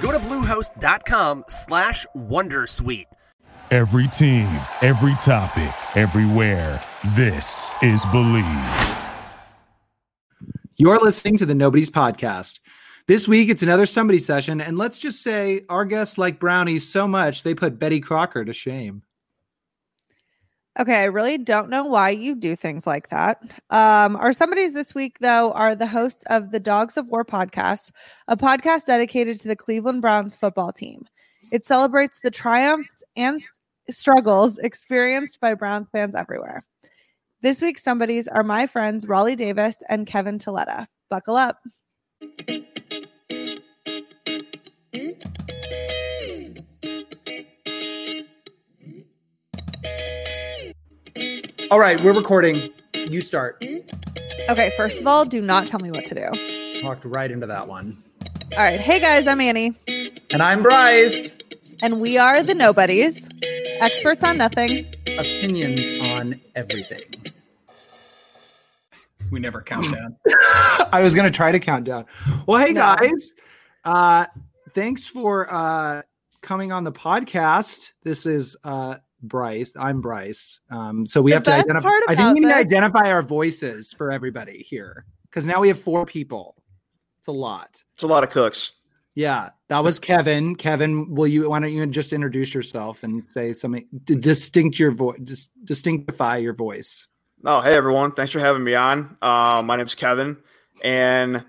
Go to bluehost.com slash Wondersuite. Every team, every topic, everywhere. This is Believe. You're listening to the Nobody's Podcast. This week, it's another somebody session, and let's just say our guests like brownies so much they put Betty Crocker to shame. Okay, I really don't know why you do things like that. Um, our somebodies this week, though, are the hosts of the Dawgs of War podcast, a podcast dedicated to the Cleveland Browns football team. It celebrates the triumphs and struggles experienced by Browns fans everywhere. This week's somebodies are my friends Rawley Davis and Kevin Tuleta. Buckle up. All right, we're recording. You start. Okay, first of all, do not tell me what to do. Walked right into that one. All right, hey guys, I'm Annie, And I'm Bryce. and we are the Nobodies, experts on nothing. Opinions on everything. We never count down. I was going to try to count down. Well, hey No. guys. Uh, thanks for uh, coming on the podcast. This is uh, Bryce. I'm Bryce. Um, so we The have to identify. I think we need to identify our voices for everybody here because now we have four people. It's a lot. It's a lot of cooks. Yeah, that was Kevin. Kevin, will you? Why don't you just introduce yourself and say something to distinct your voice, just distinctify your voice. Oh, hey everyone! Thanks for having me on. Uh, my name's Kevin, and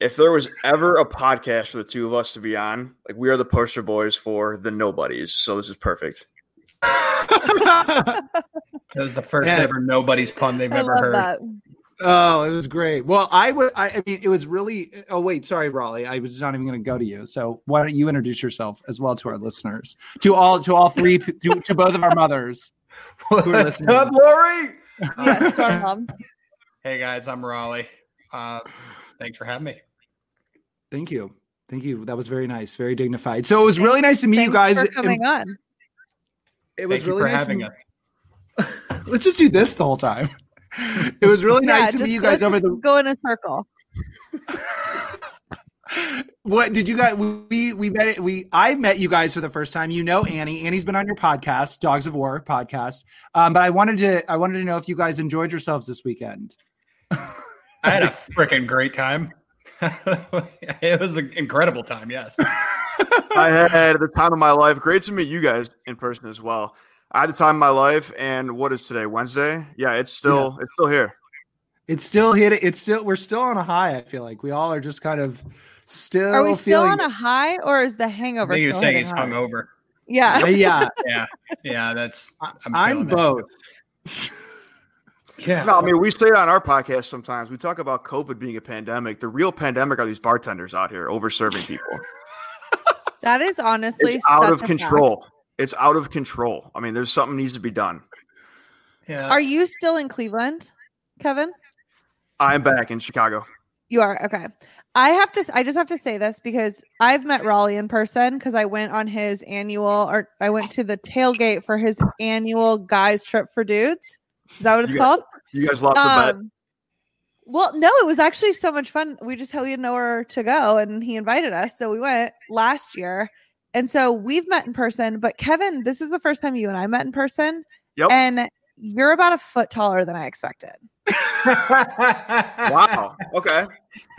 if there was ever a podcast for the two of us to be on, like we are the poster boys for the nobodies. So this is perfect. That was the first Yeah. ever nobody's pun they've I ever heard. that. Oh, it was great. Well, I would. I, I mean, it was really. Oh, wait, sorry, Rawley. I was not even going to go to you. So why don't you introduce yourself as well to our listeners, to all, to all three, to, to both of our mothers who are What's listening. up, Lori? Yes, strong mom. Hey guys, I'm Rawley. Uh, thanks for having me. Thank you, thank you. That was very nice, very dignified. So it was really nice to meet you guys. for coming on. It was Thank you really for nice. having to, us. Let's just do this the whole time. It was really Yeah, nice to meet you guys over just the go in a circle. what did you guys we we met it we i met you guys for the first time you know annie annie's been on your podcast dawgs of war podcast um but i wanted to i wanted to know if you guys enjoyed yourselves this weekend I had a freaking great time. it was an incredible time. Yes. I had the time of my life. Great to meet you guys in person as well. I had the time of my life, and what is today? Wednesday? Yeah, it's still it's still here. it's still hit it's still we're still on a high i feel like we all are just kind of still Are we still on a high or is the I hangover think you're still saying hitting he's hard? hungover. Yeah. Uh, yeah Yeah. Yeah. That's. I'm, i'm both Yeah. No, I mean we say it on our podcast sometimes. We talk about COVID being a pandemic. The real pandemic are these bartenders out here over serving people. That is honestly It's out of a control. It's out of control. I mean, there's something needs to be done. Yeah. Are you still in Cleveland, Kevin? I'm back in Chicago. You are okay. I have to. I just have to say this because I've met Rawley in person because I went on his annual, or I went to the tailgate for his annual guys trip for dudes. Is that what it's You called? You guys lost a bet. Um, Well, no, it was actually so much fun. We just had we had nowhere to go, and he invited us, so we went last year. And so we've met in person. But Kevin, this is the first time you and I met in person, Yep. and you're about a foot taller than I expected. wow. Okay.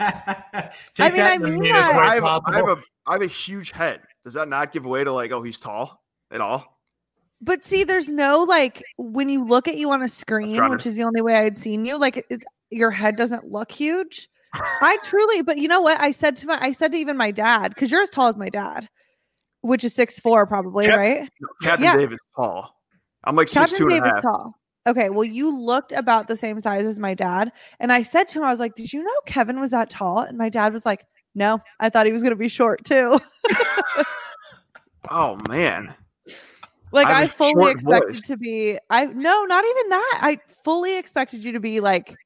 Take mean, that I in the mean neatest that. way I have, a, I have a I have a huge head. Does that not give away to like, oh, he's tall at all? But see, there's no like when you look at you on a screen, to- which is the only way I'd seen you. Like it, your head doesn't look huge. I truly, but you know what? I said to my, I said to even my dad, because you're as tall as my dad, which is six four, probably, Cap- right? No, Captain Yeah. David's tall. I'm like six Captain two and a half. tall. Okay, well, you looked about the same size as my dad, and I said to him, I was like, "Did you know Kevin was that tall?" And my dad was like, "No, I thought he was going to be short too." Oh man. Like I I, fully expected voice. to be I no, not even that. I fully expected you to be like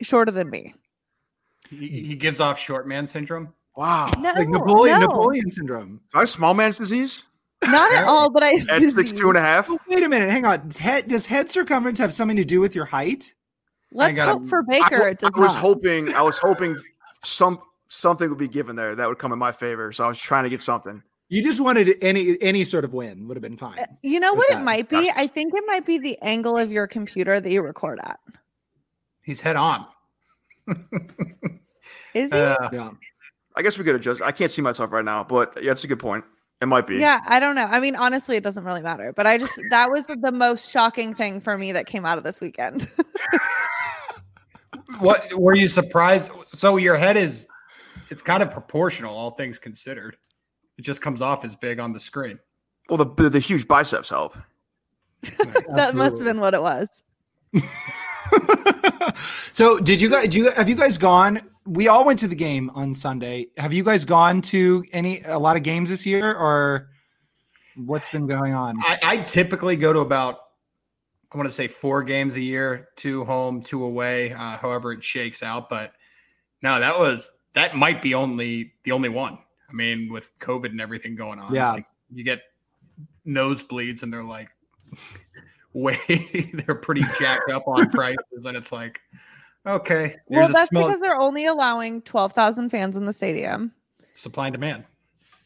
shorter than me. He, he gives off short man syndrome. Wow. No, like Napoleon, no, Napoleon syndrome. Do I have small man's disease Not at all, but I at six two and a half. Oh, wait a minute, hang on. Head, does head circumference have something to do with your height? Let's gotta- hope for I, Baker it does I was not. hoping. I was hoping some something would be given there that would come in my favor. So I was trying to get something. You just wanted any any sort of win would have been fine. You know what that. it might be? That's- I think it might be the angle of your computer that you record at. He's head on. Is he? Uh, Yeah. I guess we could adjust. I can't see myself right now, but yeah, that's a good point. It might be. yeah, I don't know. I mean, honestly, it doesn't really matter. But I just that was the most shocking thing for me that came out of this weekend. what were you surprised? So your head is it's kind of proportional, all things considered. It just comes off as big on the screen. Well, the the, the huge biceps help. that must have been what it was. so did you guys do you have you guys gone we all went to the game on sunday have you guys gone to any a lot of games this year or what's been going on I, I typically go to about I want to say four games a year, two home, two away, uh, however it shakes out. But no, that was that might be only the only one. I mean, with COVID and everything going on, Yeah. like, you get nosebleeds and they're like way they're pretty jacked up on prices, and it's like okay, Well, that's small because they're only allowing twelve thousand fans in the stadium. supply and demand.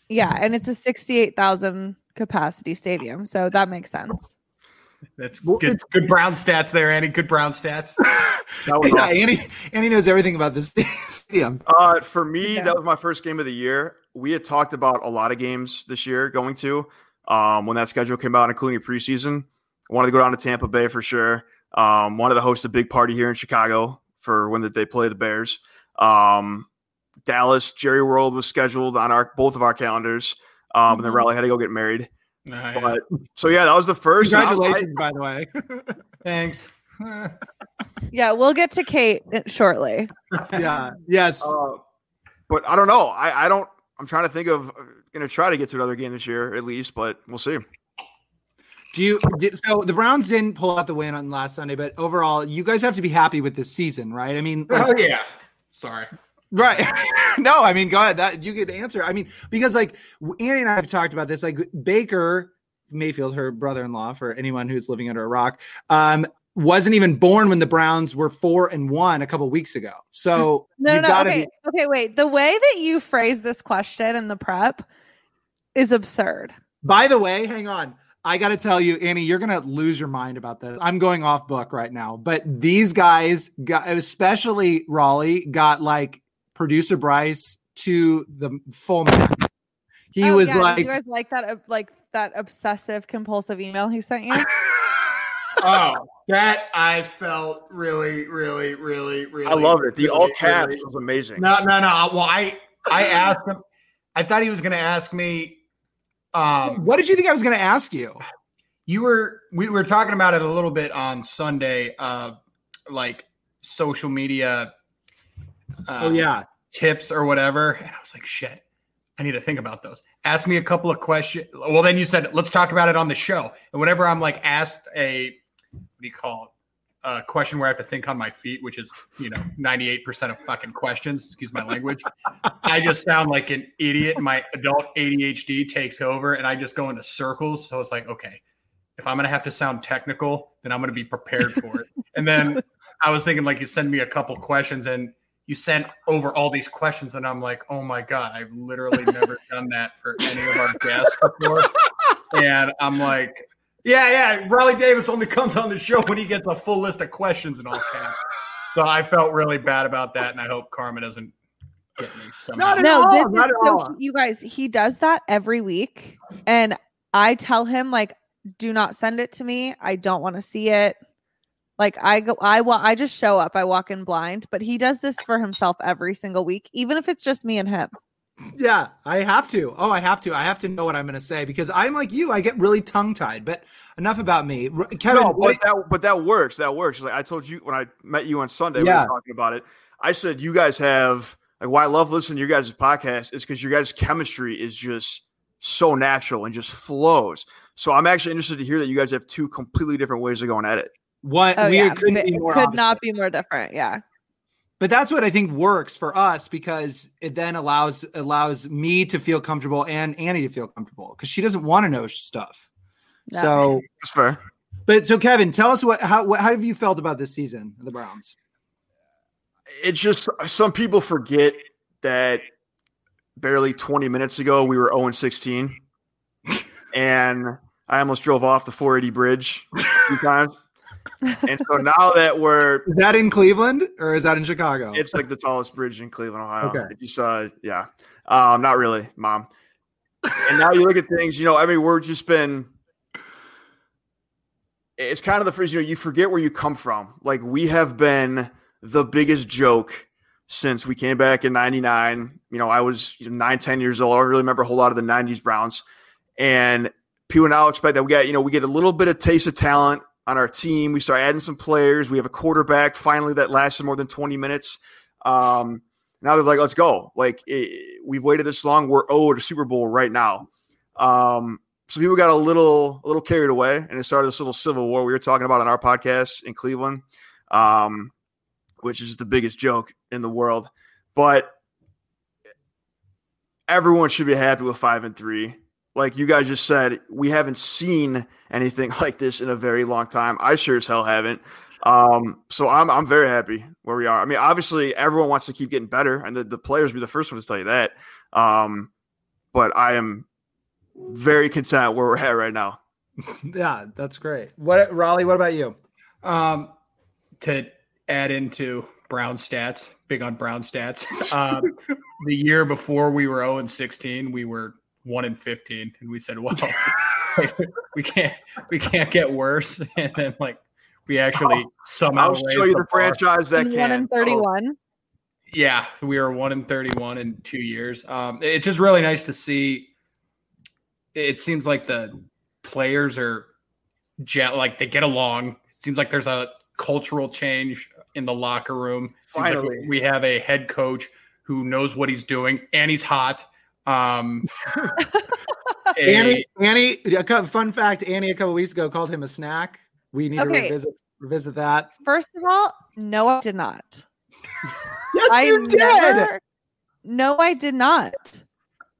Yeah, and it's a sixty-eight thousand capacity stadium, so that makes sense. That's Well, good. Good brown stats there, Andy. Good brown stats. That was yeah, awesome. Annie, Annie knows everything about this stadium. Uh, for me, Yeah. that was my first game of the year. We had talked about a lot of games this year going to um, when that schedule came out, including a preseason. I wanted to go down to Tampa Bay for sure. Um, wanted to host a big party here in Chicago for when they play the Bears. Um, Dallas, Jerry World was scheduled on our both of our calendars. Um, and then. Rawley had to go get married. Uh, But so yeah, that was the first. and I- Congratulations, by the way. thanks. Yeah, we'll get to Kate shortly. yeah. Yes. Uh, but I don't know. I, I don't. I'm trying to think of. Going to try to get to another game this year at least, but we'll see. Do you so the Browns didn't pull out the win on last Sunday, but overall, you guys have to be happy with this season, right? I mean, like, Oh yeah. Sorry. Right. no, I mean, go ahead. That you could answer. I mean, because like Annie and I have talked about this. Like Baker Mayfield, her brother-in-law, for anyone who's living under a rock, um, wasn't even born when the Browns were four and one a couple weeks ago. So No, no, gotta okay, be- okay, wait. The way that you phrase this question in the prep is absurd. by the way, hang on. I got to tell you, Annie, you're going to lose your mind about this. I'm going off book right now, but these guys got, especially Rawley, got like producer Bryce to the full man. He Oh, was yeah, like, you guys like that, uh, like that obsessive compulsive email he sent you? Oh, that I felt really, really, really, really. I loved it. The really, all caps really- was amazing. No, no, no. Well, I I asked him. I thought he was going to ask me. Um, what did you think I was going to ask you? you were we were talking about it a little bit on Sunday. Uh, like social media. Uh, oh yeah, tips or whatever. And I was like, shit, I need to think about those. Ask me a couple of questions. Well, then you said, let's talk about it on the show. And whenever I'm like asked a, what do you call? A question where I have to think on my feet, which is, you know, 98% of fucking questions, excuse my language. I just sound like an idiot. My adult ADHD takes over and I just go into circles. So it's like, okay, if I'm going to have to sound technical, then I'm going to be prepared for it. And then I was thinking, like, you send me a couple questions and you sent over all these questions, and I'm like, oh my god, I've literally never done that for any of our guests before. And I'm like, yeah, yeah, Rawley Davis only comes on the show when he gets a full list of questions and all caps. So I felt really bad about that, and I hope Karma doesn't get me. Somehow. Not at no, all, this not is at so all. you guys, he does that every week. And I tell him, like, do not send it to me. I don't want to see it. Like I go, I wa- I just show up. I walk in blind, but he does this for himself every single week, even if it's just me and him. Yeah. I have to. Oh, I have to. I have to know what I'm going to say because I'm like you. I get really tongue tied. But enough about me, Kevin. no, but that but that works. That works. Like I told you when I met you on Sunday, we were talking about it. I said you guys have like why I love listening to your guys' podcast is because your guys' chemistry is just so natural and just flows. So I'm actually interested to hear that you guys have two completely different ways of going at it. What Oh we yeah, couldn't but be it more could opposite. not be more different. Yeah. But that's what I think works for us because it then allows allows me to feel comfortable and Annie to feel comfortable because she doesn't want to know stuff. No. So, That's fair. but so Kevin, tell us what how what, how have you felt about this season of the Browns? It's just some people forget that barely 20 minutes ago we were 0 16. and I almost drove off the 480 bridge a few times. And so now that we're Is that in Cleveland or is that in Chicago? It's like the tallest bridge in Cleveland, Ohio. Okay. You saw, yeah. Um, not really, mom. And now you look at things, you know, I mean, we're just been it's kind of the phrase, you know, you forget where you come from. Like we have been the biggest joke since we came back in 99. You know, I was you know, nine, 10 years old. I don't really remember a whole lot of the 90s Browns. And people now expect that we got, you know, we get a little bit of taste of talent on our team. We start adding some players. We have a quarterback finally that lasted more than 20 minutes. Um, now they're like, let's go. Like it, we've waited this long. We're owed a Super Bowl right now. Um, so people got a little, a little carried away, and it started this little civil war we were talking about on our podcast in Cleveland, um, which is the biggest joke in the world. But everyone should be happy with five and three. Like you guys just said, we haven't seen anything like this in a very long time. I sure as hell haven't. Um, so I'm I'm very happy where we are. I mean, obviously everyone wants to keep getting better, and the, the players will be the first one to tell you that. Um, but I am very content where we're at right now. yeah, that's great. What Rawley, what about you? Um, to add into Brown stats, big on Brown stats. Um, the year before we were 0 and 16, we were 1 in 15, and we said, "Well, we can't, we can't get worse." And then, like, we actually somehow I'll show you the the franchise that And can. one in Oh, 31. Yeah, we are one in thirty-one in two years. Um, it's just really nice to see. It seems like the players are, jet like they get along. It seems like there's a cultural change in the locker room. Seems like Finally. we have a head coach who knows what he's doing, and he's hot. Um, a- Annie, Annie, a cou- fun fact: Annie a couple weeks ago called him a snack. We need to revisit revisit that. First of all, no, I did not. Yes, I you did. never- No, I did not.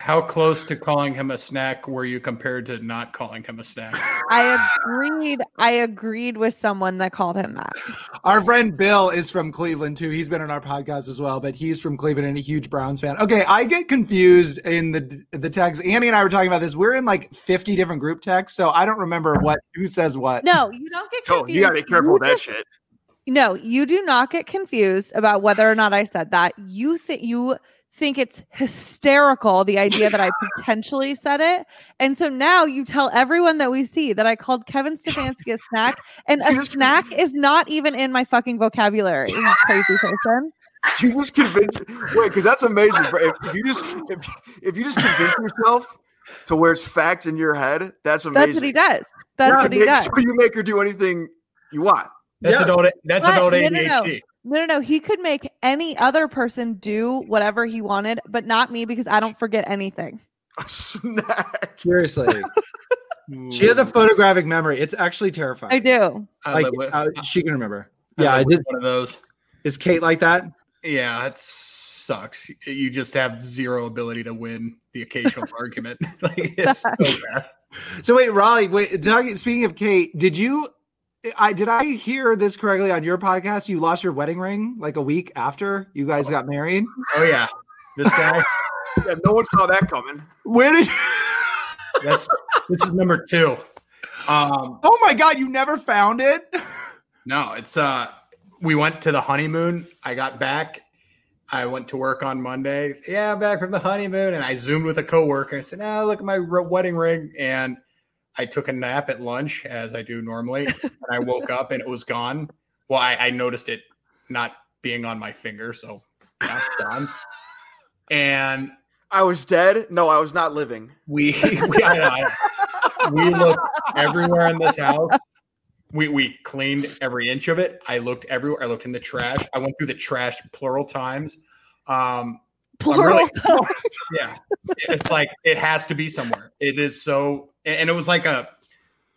How close to calling him a snack were you compared to not calling him a snack? I agreed. I agreed with someone that called him that. Our friend Bill is from Cleveland too. He's been on our podcast as well, but he's from Cleveland and a huge Browns fan. Okay, I get confused in the the text. Annie and I were talking about this. We're in like 50 different group texts, so I don't remember what who says what. No, you don't get Oh, confused. you gotta be careful with that just- shit. No, you do not get confused about whether or not I said that. You think you think it's hysterical the idea that I potentially said it. And so now you tell everyone that we see that I called Kevin Stefanski a snack and a snack is not even in my fucking vocabulary. You crazy person. You just convince wait, because that's amazing. If, if you just if, if you just convince yourself to where it's fact in your head, that's amazing. That's what he does. That's Yeah, what he make does. sure you make her do anything you want. That's Yeah. adult. That's But- adult no, no, no. ADHD. No, no, no. He could make any other person do whatever he wanted, but not me because I don't forget anything. Snack. Seriously, she has a photographic memory. It's actually terrifying. I do. Like live with- uh, she can remember. I Yeah, live it with one of those. is Kate like that? Yeah, it sucks. You just have zero ability to win the occasional argument. like it's so bad. So wait, Rawley. Wait, talking, speaking of Kate, did you? I did I hear this correctly on your podcast? You lost your wedding ring like a week after you guys got married. Oh yeah, this guy. Yeah, no one saw that coming. Where did? That's this is number two. Um, Oh my God! You never found it. no, it's uh, we went to the honeymoon. I got back. I went to work on Monday. Yeah, I'm back from the honeymoon, and I zoomed with a coworker. I said, "Oh, look at my wedding ring." And I took a nap at lunch, as I do normally, and I woke up and it was gone. Well, I, I noticed it not being on my finger, so that's gone. And I was dead. No, I was not living. we we, I, I- we looked everywhere in this house. We we cleaned every inch of it. I looked everywhere. I looked in the trash. I went through the trash plural times. Um, Plural. really- yeah, it's like it has to be somewhere. It is so, and it was like a.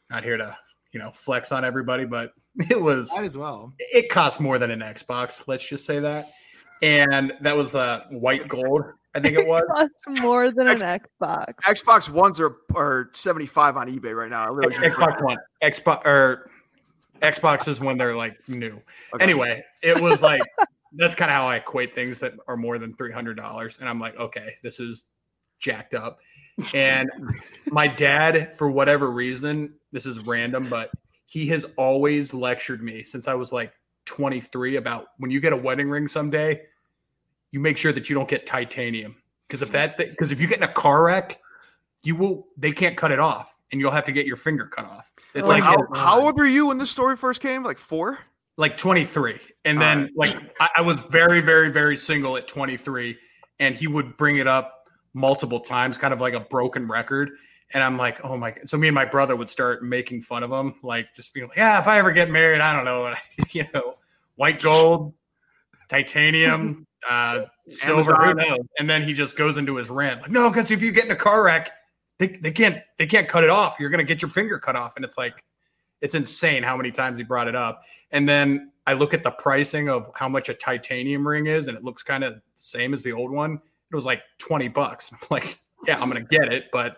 Not here to you know flex on everybody, but it was Might as well. it cost more than an Xbox. Let's just say that, and that was the white gold. I think it was. cost more than an Xbox. Xbox Ones are are seventy five on eBay right now. I Xbox One, Xbox or Xbox is when they're like new. Okay. Anyway, it was like that's kind of how I equate things that are more than three hundred dollars, and I'm like, okay, this is jacked up. And my dad, for whatever reason, this is random, but he has always lectured me since I was like 23 about when you get a wedding ring someday, you make sure that you don't get titanium because if that because if you get in a car wreck, you will they can't cut it off, and you'll have to get your finger cut off. It's Like, like how, how old were you when this story first came? Like four? like 23 and then like I, I was very very very single at 23 and he would bring it up multiple times kind of like a broken record. And i'm like oh my god so me and my brother would start making fun of him like just being like yeah if i ever get married i don't know you know white gold titanium uh silver and then he just goes into his rant like no because if you get in a car wreck they, they can't they can't cut it off. You're gonna get your finger cut off. And it's like it's insane how many times he brought it up. And then I look at the pricing of how much a titanium ring is, and it looks kind of the same as the old one. It was like 20 bucks. I'm like, yeah, I'm going to get it, but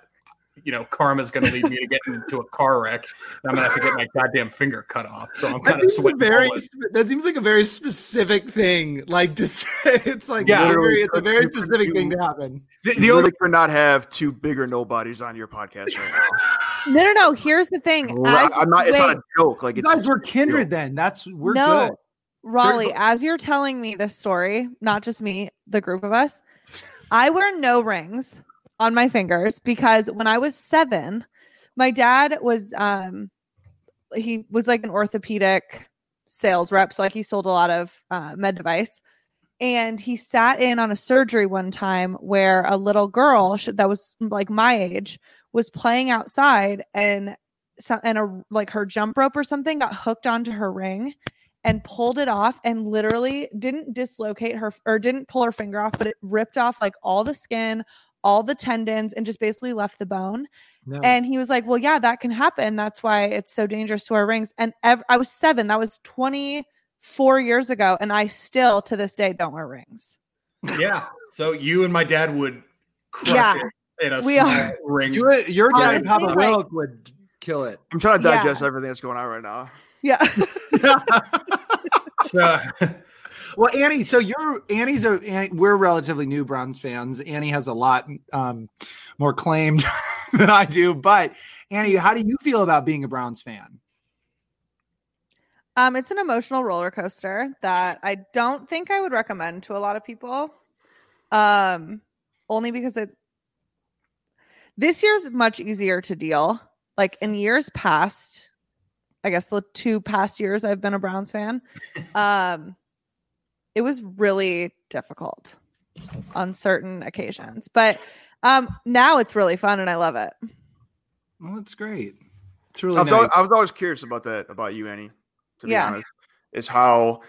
you know, karma's going to lead me to get into a car wreck. And I'm going to have to get my goddamn finger cut off. So I'm That kind of seems, a sweating. very, that seems like a very specific thing. Like to say, it's like Yeah. very, it's a very Literally, specific thing to happen. The, You the only really not have two bigger nobodies on your podcast right now. No, no, no. Here's the thing. I- As, I'm not. It's wait, not a joke. Like You it's guys were kindred then. That's we're no, good. Rawley, as you're telling me this story, not just me, the group of us, I wear no rings on my fingers because when I was seven, my dad was um he was like an orthopedic sales rep. So like he sold a lot of uh, med device. And he sat in on a surgery one time where a little girl sh- that was like my age was playing outside and so, and a like her jump rope or something got hooked onto her ring and pulled it off and literally didn't dislocate her or didn't pull her finger off, but it ripped off like all the skin, all the tendons, and just basically left the bone. No. And he was like, Well, yeah, that can happen. That's why it's so dangerous to wear rings. And ev- I was seven, that was 24 years ago. And I still to this day don't wear rings. yeah. So you and my dad would crush Yeah, it in a we are. ring. You your dad and Papa like- Wilk would kill it. I'm trying to Yeah. digest everything that's going on right now. Yeah. So, Well, Annie, so you're Annie's a Annie, we're relatively new Browns fans. Annie has a lot um, more claimed than I do. But Annie, how do you feel about being a Browns fan? Um, it's an emotional roller coaster that I don't think I would recommend to a lot of people. Um, only because it this year's much easier to deal. Like in years past, I guess the two past years I've been a Browns fan, um, it was really difficult on certain occasions. But um now it's really fun and I love it. Well, that's great. It's really I was, nice. always, I was always curious about that about you, Annie. To be Yeah. honest, is how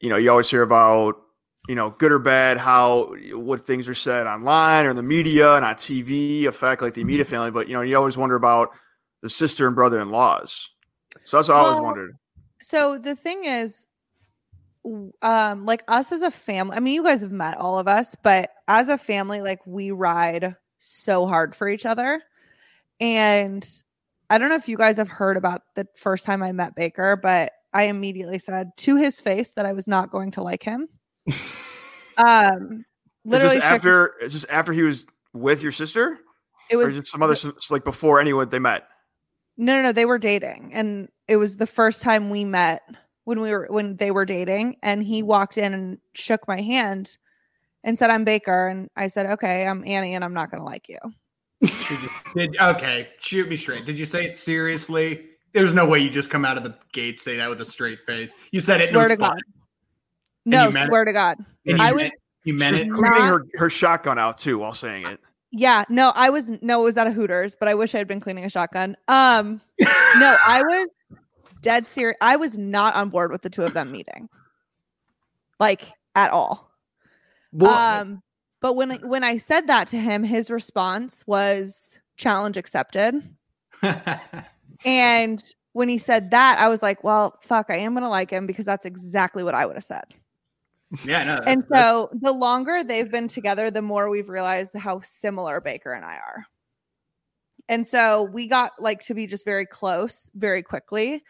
you know you always hear about you know good or bad how what things are said online or in the media and on TV affect like the immediate family, but you know you always wonder about the sister and brother in laws. So that's what I always wondered. So the thing is, um, like us as a family, I mean, you guys have met all of us, but as a family, like we ride so hard for each other. And I don't know if you guys have heard about the first time I met Baker, but I immediately said to his face that I was not going to like him. um, literally, after? Is this after he was with your sister, it or was it some other s- like before anyone they met? No, no, no, they were dating, and it was the first time we met when we were when they were dating. And he walked in and shook my hand and said, "I'm Baker," and I said, "Okay, I'm Annie, and I'm not going to like you." did did, okay, shoot me straight. Did you say it seriously? There's no way you just come out of the gate say that with a straight face. You said it. Swear was to God. No, you meant it? swear to God. And you I meant- was You meant it. Not- Cleaning her, her shotgun out too while saying it. Yeah, no, I was no, it was at a Hooters, but I wish I had been cleaning a shotgun. Um, no, I was dead serious. I was not on board with the two of them meeting, like at all. Well, um, But when when I said that to him, his response was challenge accepted. And when he said that, I was like, well, fuck, I am going to like him because that's exactly what I would have said. Yeah, no. and that's- that's- so the longer they've been together, the more we've realized how similar Baker and I are. And so we got like to be just very close very quickly.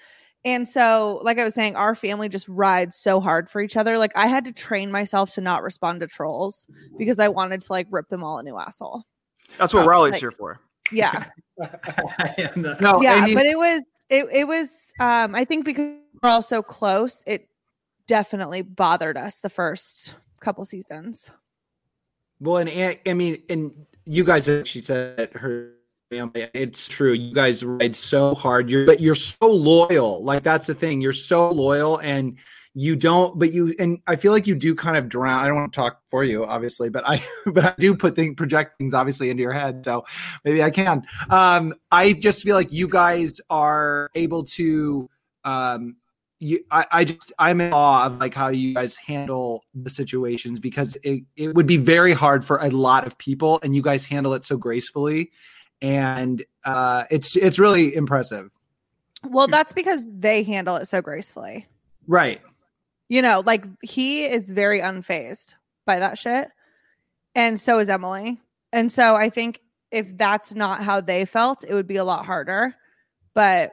And so, like I was saying, our family just rides so hard for each other. Like I had to train myself to not respond to trolls because I wanted to like rip them all a new asshole. That's what Oh, Rawley's like- here for. Yeah. the- No, yeah, I mean, but it was it it was um I think because we're all so close, it definitely bothered us the first couple seasons. Well, and I mean, and you guys, she said her family. It's true. You guys ride so hard. You're, but you're so loyal. Like that's the thing. You're so loyal, and you don't. But you, and I feel like you do kind of drown. I don't want to talk for you, obviously, but I, but I do put things, project things, obviously, into your head. So maybe I can. Um, I just feel like you guys are able to. Um, you, I, I just I'm in awe of like how you guys handle the situations because it, it would be very hard for a lot of people and you guys handle it so gracefully and uh it's it's really impressive Well, that's because they handle it so gracefully. right You know, like he is very unfazed by that shit. And so is Emily. And so I think if that's not how they felt, it would be a lot harder. But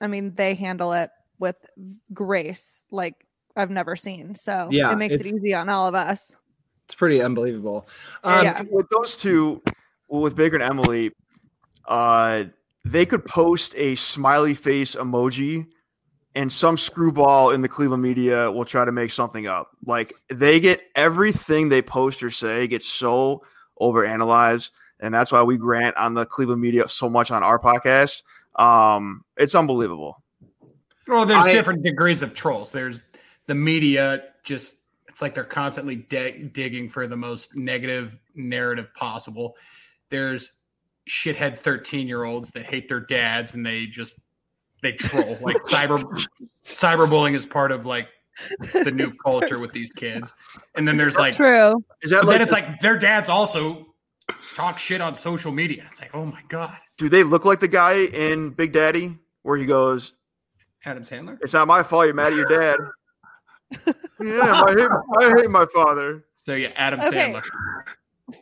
I mean, they handle it with grace like I've never seen. So Yeah, it makes it easy on all of us. it's pretty unbelievable um, Yeah. with those two, with Baker and Emily, uh, they could post a smiley face emoji, and some screwball in the Cleveland media will try to make something up. Like they get everything they post or say gets so overanalyzed, and that's why we grant on the Cleveland media so much on our podcast. Um, it's unbelievable. Well, there's I- different degrees of trolls. There's the media just it's like they're constantly dig- digging for the most negative narrative possible. There's shithead 13 year olds that hate their dads and they just they troll like cyber cyberbullying is part of like the new culture with these kids. And then there's like True. Is that like, then it's like their dads also talk shit on social media. It's like, oh my god. Do they look like the guy in Big Daddy where he goes, Adam Sandler? "It's not my fault you're mad at your dad." yeah, I hate, I hate my father. So yeah, Adam Okay. Sandler.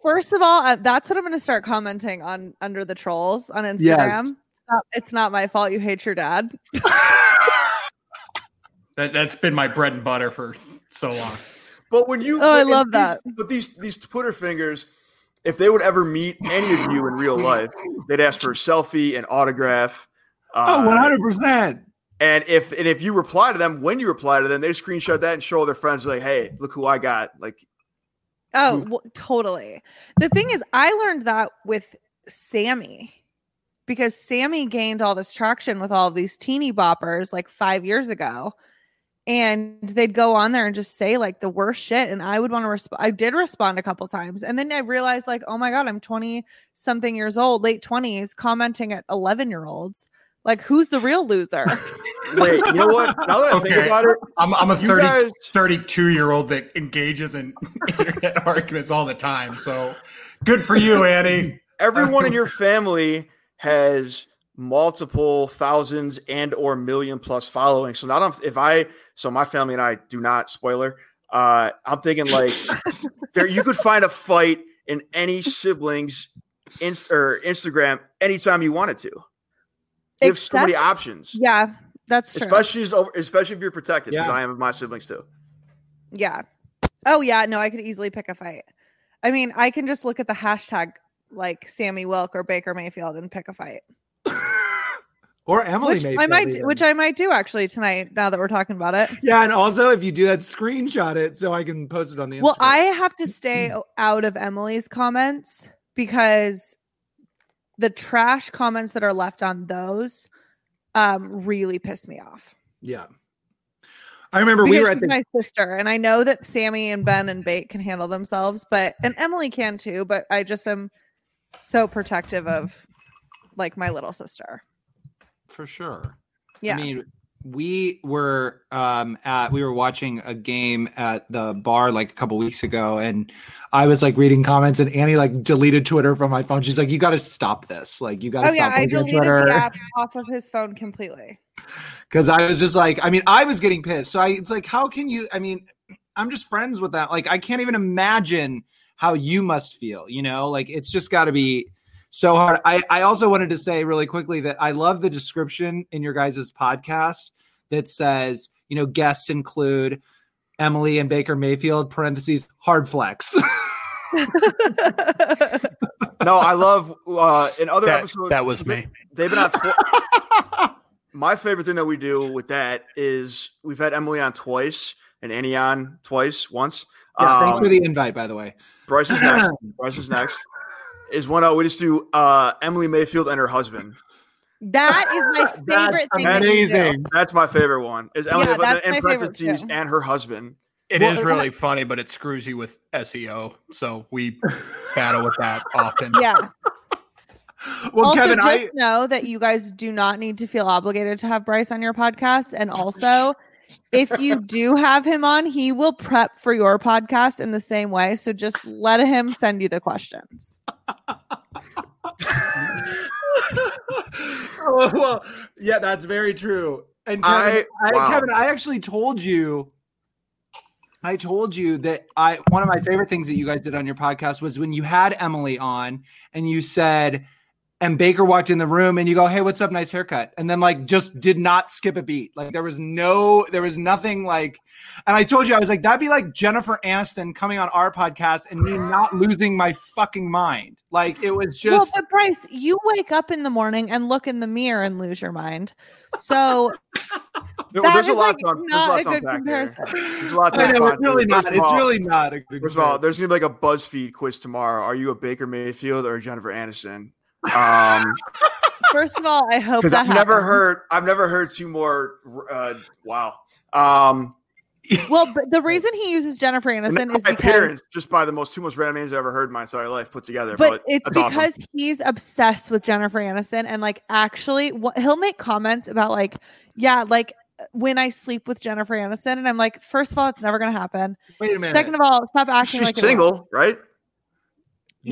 First of all, uh, that's what I'm going to start commenting on under the trolls on Instagram. Yes. It's, not, it's not my fault you hate your dad. That that's been my bread and butter for so long. But when you, Oh, I love these- that. But these these Twitter fingers, if they would ever meet any of you in real life, they'd ask for a selfie, an autograph. oh uh, 100% And if and if you reply to them, when you reply to them, they screenshot that and show all their friends like, "Hey, look who I got!" Like, Oh, well, totally. The thing is, I learned that with Sammy because Sammy gained all this traction with all these teeny boppers like five years ago. And they'd go on there and just say like the worst shit. And I would want to respond. I did respond a couple times. And then I realized, like, oh my God, I'm 20 something years old, late 20s, commenting at 11 year olds. Like, who's the real loser? wait, you know what? Now that I think about it, I'm I'm a you 30, guys, 32 year old that engages in internet arguments all the time. So good for you, Annie. everyone in your family has multiple thousands and or million plus following. So not if I so my family and I do not spoiler. Uh, I'm thinking like there you could find a fight in any siblings inst- or Instagram anytime you wanted to. You have so many options, yeah, that's true. especially as over, especially if you're protected, because Yeah. I am with my siblings too. Yeah. Oh yeah, no, I could easily pick a fight. I mean, I can just look at the hashtag like Sammy Wilk or Baker Mayfield and pick a fight. Or emily Which I might even. which I might do actually tonight now that we're talking about it. yeah and also if you do that screenshot it so i can post it on the Well, Instagram. I have to stay out of Emily's comments because the trash comments that are left on those um really piss me off. yeah i remember we Because were at the my sister, and I know that Sammy and Ben and Bate can handle themselves, but and Emily can too. But I just am so protective of like my little sister. For sure Yeah, I mean, we were um at we were watching a game at the bar like a couple weeks ago and i was like reading comments and annie like deleted twitter from my phone she's like you got to stop this like you got to Oh yeah, I deleted Twitter." the app off of his phone completely. because I was just like, I mean, I was getting pissed. So I, it's like, how can you? I mean, I'm just friends with that. Like, I can't even imagine how you must feel. You know, like it's just got to be so hard. I, I also wanted to say really quickly that I love the description in your guys' podcast that says, you know, guests include Emily and Baker Mayfield (parentheses hard flex). No, I love uh, in other That, episodes. that was me. They've been on. Tw- My favorite thing that we do with that is we've had Emily on twice and Annie on twice, once. yeah, thanks Um, for the invite, by the way. Bryce is next. Bryce is next. Is one uh, we just do uh, Emily Mayfield and her husband. that is my favorite thing. that you do. amazing. That's my favorite one. Is Emily Yeah, that's in my parentheses too. and her husband. It is Well, really funny, but it screws you with SEO. So we battle with that often. Yeah. Well, also, Kevin, just I know that you guys do not need to feel obligated to have Bryce on your podcast. And also, if you do have him on, he will prep for your podcast in the same way. So just let him send you the questions. oh, well, yeah, that's very true. And Kevin, I- I, wow. Kevin, I actually told you, I told you that I one of my favorite things that you guys did on your podcast was when you had Emily on and you said, and Baker walked in the room and you go, "Hey, what's up? Nice haircut." And then like just did not skip a beat. Like there was no, there was nothing like. And I told you I was like, that'd be like Jennifer Aniston coming on our podcast and me not losing my fucking mind. Like it was well, just. but Bryce, you wake up in the morning and look in the mirror and lose your mind. So There- there's a lot. like, to, there's a not lot a to good unpack there. comparison. There's a lot to I unpack it's really not. It's really not. A good First of all, there's gonna be like a BuzzFeed quiz tomorrow. Are you a Baker Mayfield or a Jennifer Aniston? Um, First of all, I hope because that I've never heard, I've never heard two more. Uh, wow. Um, Well, but the reason he uses Jennifer Aniston is my because parents just by the most two most random names I've ever heard in my entire life put together. but But, it's that's awesome. because he's obsessed with Jennifer Aniston and like actually wh- he'll make comments about like yeah like when I sleep with Jennifer Aniston and I'm like first of all it's never gonna happen Wait a minute. second of all stop acting she's like single, right?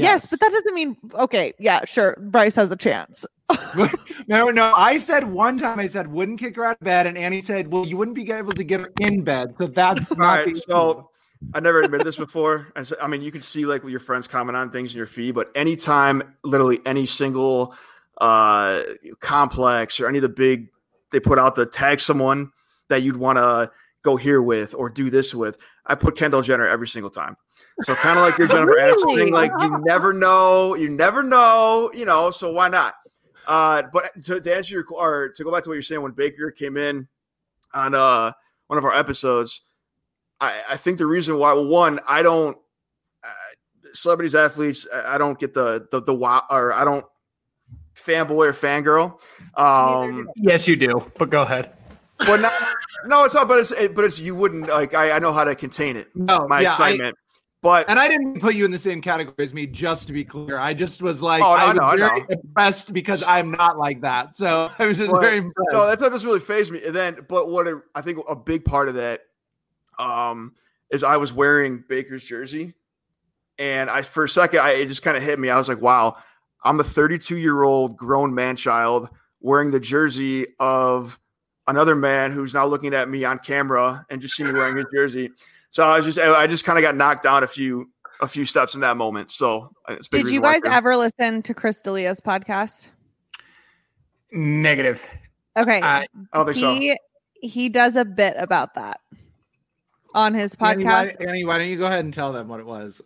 Yes. but that doesn't mean okay yeah sure Bryce has a chance no, no. I said one time. I said wouldn't kick her out of bed, and Annie said, "Well, you wouldn't be able to get her in bed." So that's All not. right. the So I never admitted this before. I said- I mean, you can see like your friends comment on things in your feed, but anytime, literally any single uh complex or any of the big they put out the tag someone that you'd want to go here with or do this with, I put Kendall Jenner every single time. So kind of like your Jennifer Aniston Really? thing, like you never know, you never know, you know. So why not? Uh, but to, to answer your or to go back to what you're saying, when Baker came in on uh one of our episodes, I, I think the reason why, well, one, I don't uh, celebrities, athletes, I I don't get the the the wow or I don't fanboy or fangirl. Um, Yes, you do. But go ahead. but not, no, it's not. But it's it, but it's you wouldn't like. I, I know how to contain it. No, My yeah, I- excitement. But and I didn't put you in the same category as me, just to be clear. I just was like, Oh, no, I was know, very know. impressed because I'm not like that. So I was just But- very impressed. no, that doesn't really phase me. And then, but what it, I think a big part of that um, is I was wearing Baker's jersey, and I for a second I it just kind of hit me. I was like, wow, I'm a 32 year old grown man child wearing the jersey of another man who's now looking at me on camera and just seeing me wearing his jersey. So I was just I just kind of got knocked down a few a few steps in that moment. So uh, it's did you reason why I guys ever listen to Chris D'Elia's podcast Negative. okay I, I don't think so. he he does a bit about that on his Annie, why, podcast Annie, why don't you go ahead and tell them what it was?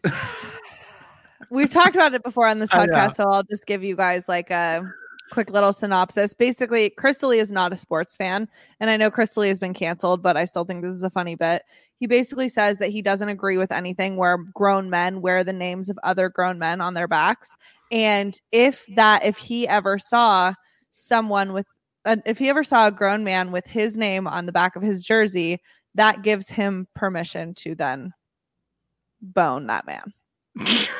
We've talked about it before on this podcast, so I'll just give you guys like a quick little synopsis. Basically, Crystal is not a sports fan, and I know Crystal has been canceled, but I still think this is a funny bit. He basically says that he doesn't agree with anything where grown men wear the names of other grown men on their backs, and if that, if he ever saw someone with, uh, if he ever saw a grown man with his name on the back of his jersey, that gives him permission to then bone that man.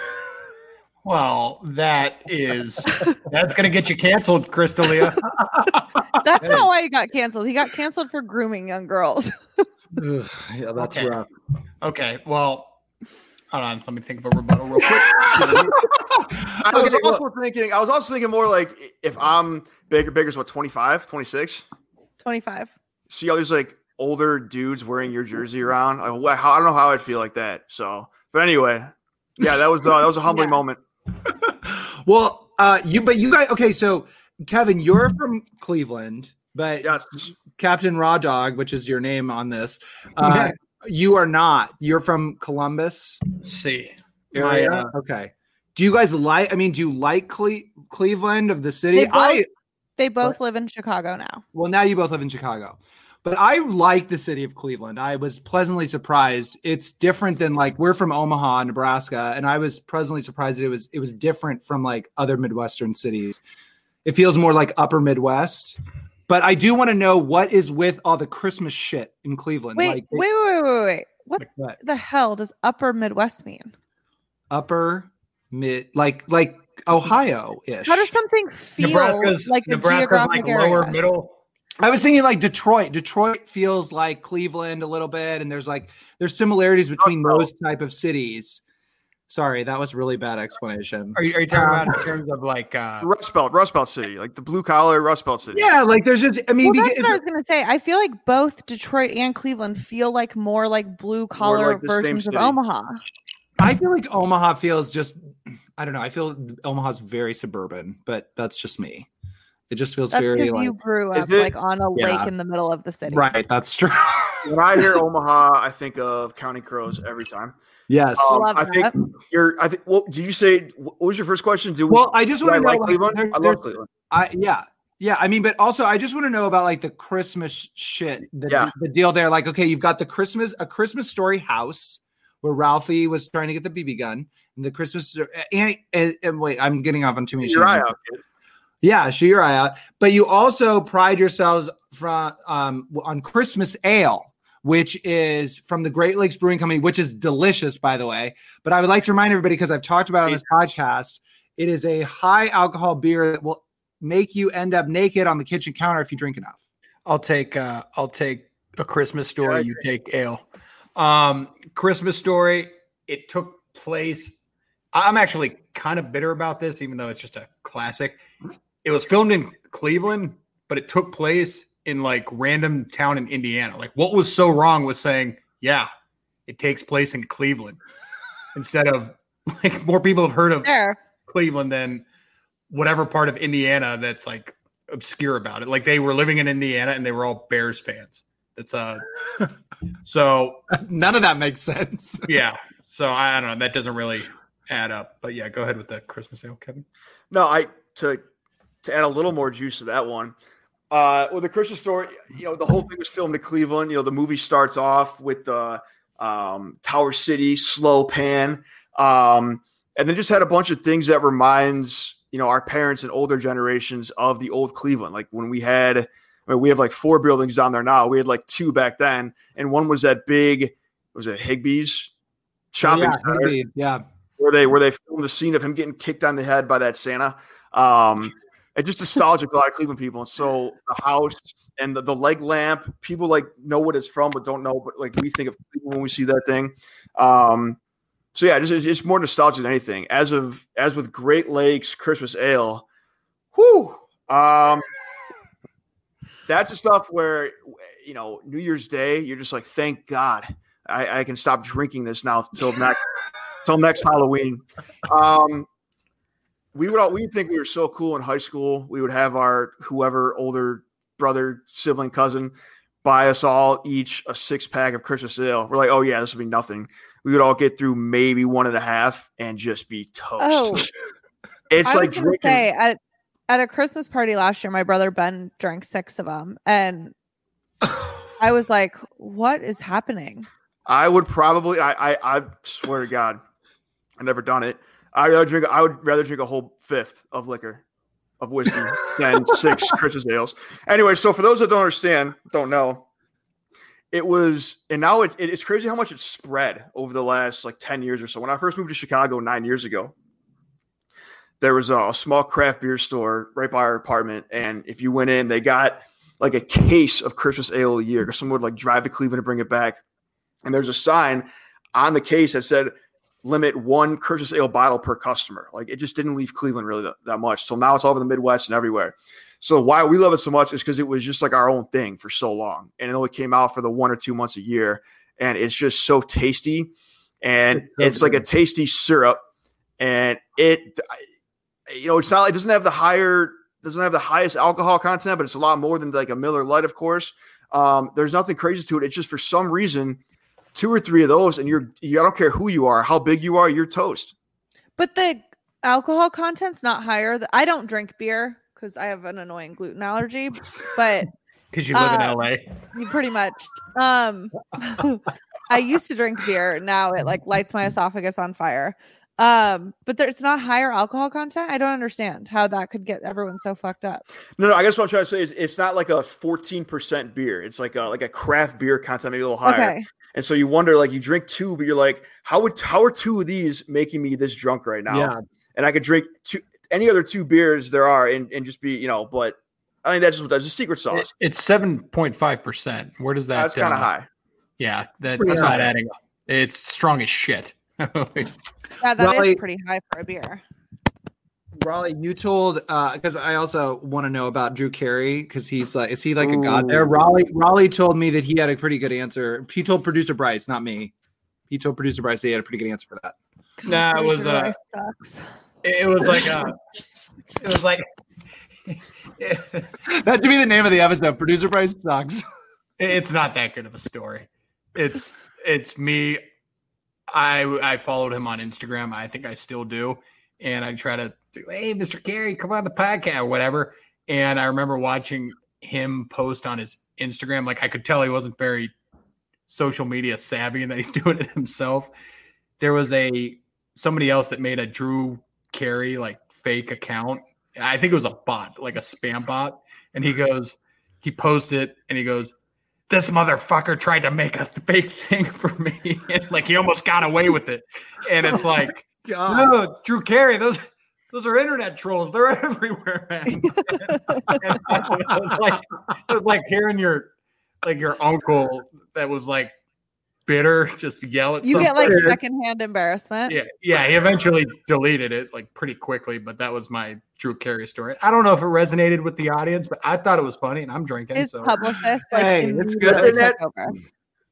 well, that is that's going to get you canceled, Chris D'Elia. That's not why he got canceled. He got canceled for grooming young girls. Ugh, yeah, that's Okay. rough. Okay, well, hold on. Let me think of a rebuttal real quick. I was Okay, also thinking. I was also thinking more like if I'm Baker. Baker's what 25, 26. 25. See all these like older dudes wearing your jersey around. Like, wha- how, I don't know how I'd feel like that. So, but anyway, yeah, that was uh, that was a humbling Yeah. moment. Well, uh, you but you guys okay. So Kevin, you're from Cleveland, but Yes, Captain Raw Dog, which is your name on this, uh, you are not. You're from Columbus See, area. My, uh, okay. Do you guys like? I mean, do you like Cle- Cleveland of the city? They both- I They both live in Chicago now. well, now you both live in Chicago, but I like the city of Cleveland. I was pleasantly surprised. It's different than like we're from Omaha, Nebraska, and I was pleasantly surprised that it was it was different from like other Midwestern cities. It feels more like Upper Midwest. But I do want to know what is with all the Christmas shit in Cleveland. Wait, like wait, wait, wait, wait, wait. What what? the hell does Upper Midwest mean? upper mid like like Ohio ish. How does something feel Nebraska's like a Nebraska's like geographic lower area? middle. I was thinking like Detroit. Detroit feels like Cleveland a little bit, and there's like there's similarities between Oh. those type of cities. Sorry, that was really bad explanation. Are you, are you talking Uh, about in terms of like uh, Rust Belt, Rust Belt City, like the blue collar Rust Belt City. Yeah, like there's just I mean, Well, that's what I was gonna say. I feel like both Detroit and Cleveland feel like more like blue collar like versions of. Omaha. I feel like Omaha feels just I don't know. I feel Omaha's very suburban, but that's just me. It just feels That's very because like you grew up it- like on a Yeah. lake in the middle of the city. right. That's true. When I hear Omaha, I think of Counting Crows every time. yes. Um, Love I think you're. I think. Well, did you say? What was your first question? Do well, I just want to know. like like, Cleveland? there- I love Cleveland. I yeah. Yeah, I mean, but also I just want to know about like the Christmas shit, the, Yeah. the deal there. Like, okay, you've got the Christmas, a Christmas story house where Ralphie was trying to get the BB gun, and the Christmas. And, and, and wait, I'm getting off on too many. Your eye out, kid. Yeah, shoot your eye out. But you also pride yourselves from um, on Christmas ale, which is from the Great Lakes Brewing Company, which is delicious, by the way. But I would like to remind everybody because I've talked about it on this podcast. It is a high alcohol beer that will make you end up naked on the kitchen counter if you drink enough. I'll take uh I'll take a Christmas story. I you take ale. Um, Christmas story. It took place. I'm actually kind of bitter about this, even though it's just a classic. It was filmed in Cleveland, but it took place in like random town in Indiana. Like, what was so wrong with saying, "Yeah, it takes place in Cleveland," instead of like more people have heard of There. Cleveland than whatever part of Indiana that's like obscure about it. Like they were living in Indiana and they were all Bears fans. That's uh so None of that makes sense. yeah. So I, I don't know. That doesn't really add up. But yeah, go ahead with the Christmas sale, Kevin. No, I to to add a little more juice to that one. Uh, well, the Christmas story, you know, the whole thing was filmed in Cleveland. You know, the movie starts off with the um, Tower City slow pan, um, and then just had a bunch of things that reminds you know our parents and older generations of the old Cleveland. Like when we had, I mean, we have like four buildings down there now. We had like two back then, and one was that big, was it Higbee's shopping yeah, center maybe, yeah. where they where they filmed the scene of him getting kicked on the head by that Santa. Um, and just nostalgic a lot of Cleveland people. And so the house and the, the leg lamp, people like know what it's from, but don't know. But like we think of when we see that thing. Um, so yeah, just it's, it's more nostalgic than anything. As of as with Great Lakes Christmas Ale, whoo. Um, that's the stuff where you know New Year's Day, you're just like, thank God, I, I can stop drinking this now till next till next Halloween. Um, we would all we think we were so cool in high school. We would have our whoever older brother, sibling, cousin buy us all each a six pack of Christmas ale. We're like, oh yeah, this will be nothing. We would all get through maybe one and a half and just be toast. Oh, it's I like drinking. say at at a Christmas party last year, my brother Ben drank six of them, and I was like, "What is happening?" I would probably. I, I I swear to God, I've never done it. I rather drink. I would rather drink a whole fifth of liquor, of whiskey, than six Christmas ales. Anyway, so for those that don't understand, don't know, it was, and now it's it's crazy how much it's spread over the last like ten years or so. When I first moved to Chicago nine years ago, there was a, a small craft beer store right by our apartment, and if you went in, they got like a case of Christmas ale a year someone would like drive to Cleveland to bring it back. And there's a sign on the case that said limit one Christmas ale bottle per customer. Like it just didn't leave Cleveland really that, that much. So now it's all over the Midwest and everywhere. So why we love it so much is because it was just like our own thing for so long. And it only came out for the one or two months a year. And it's just so tasty. And It's it's like a tasty syrup. And it you know, it's not it doesn't have the higher doesn't have the highest alcohol content, but it's a lot more than like a Miller Light, of course. Um, there's nothing crazy to it. It's just for some reason, two or three of those, and you're you, I don't care who you are, how big you are, you're toast. But the alcohol content's not higher. I don't drink beer because I have an annoying gluten allergy, but Because you live Uh, in LA. you pretty much. Um, I used to drink beer. Now it like lights my esophagus on fire. Um, but there, it's not higher alcohol content. I don't understand how that could get everyone so fucked up. No, no, I guess what I'm trying to say is it's not like a 14% beer. It's like a like a craft beer content, maybe a little higher. Okay. And so you wonder, like, you drink two, but you're like, how would how are two of these making me this drunk right now? Yeah. And I could drink two any other two beers there are and, and just be, you know, but I think that's just that's a secret It- sauce. it's seven point five percent. Where does that? That's kind uh, of high. Yeah, that, that's high. not adding up. It's strong as shit. Yeah, that is Rawley- pretty high for a beer. Rawley, you told uh because I also want to know about Drew Carey because he's like, is he like a god there? Rawley Rawley told me that he had a pretty good answer. He told producer Bryce, not me. He told producer Bryce that he had a pretty good answer for that. nah, it was uh, sucks. it was like uh, it was like. That should be the name of the episode. Producer Bryce sucks. it's not that good of a story. It's it's me. I I followed him on Instagram. I think I still do, and I try to hey Mr. Carey, come on the podcast, whatever. And I remember watching him post on his Instagram. Like I could tell he wasn't very social media savvy and that he's doing it himself. There was a somebody else that made a Drew Carey like fake account. I think it was a bot, like a spam bot. And he goes, he posts it and he goes, This motherfucker tried to make a fake thing for me. And like he almost got away with it. And it's like, God. no, Drew Carey, those those are internet trolls. They're everywhere, man. It was like it was like hearing your like your uncle that was like bitter just yell at You get like somebody. secondhand embarrassment. yeah, yeah. He eventually deleted it like pretty quickly, but that was my Drew Carey story. I don't know if it resonated with the audience, but I thought it was funny, and I'm drinking. His so publicist, like, Hey, it's good. And that- took over.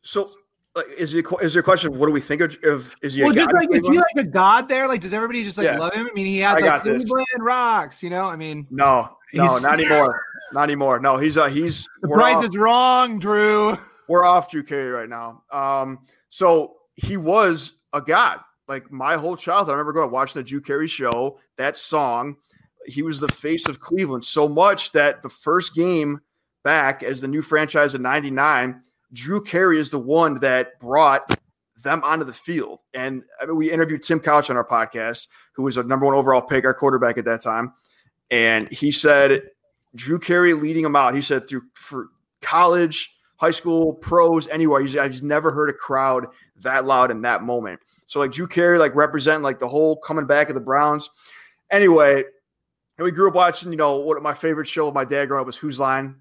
So like, is the is there a question of what do we think of, of is he a Well, just god like is he like a god there? Like, does everybody just like Yeah. love him? I mean, he I had like. Cleveland rocks. You know, I mean, No, no, not anymore. Not anymore. No, he's uh he's the price off, is wrong, Drew. we're off Drew Carey right now. Um, so he was a god. Like my whole childhood, I remember going to watch the Drew Carey show. That song, he was the face of Cleveland so much that the first game back as the new franchise in '99, Drew Carey is the one that brought them onto the field. And I mean, we interviewed Tim Couch on our podcast, who was a number one overall pick, our quarterback at that time, and he said Drew Carey leading him out. He said through for college, high school, pros, anywhere. He's, I've just never heard a crowd that loud in that moment. So like Drew Carey, like representing like the whole coming back of the Browns. Anyway, and we grew up watching. You know, what my favorite show of my dad growing up was Whose Line.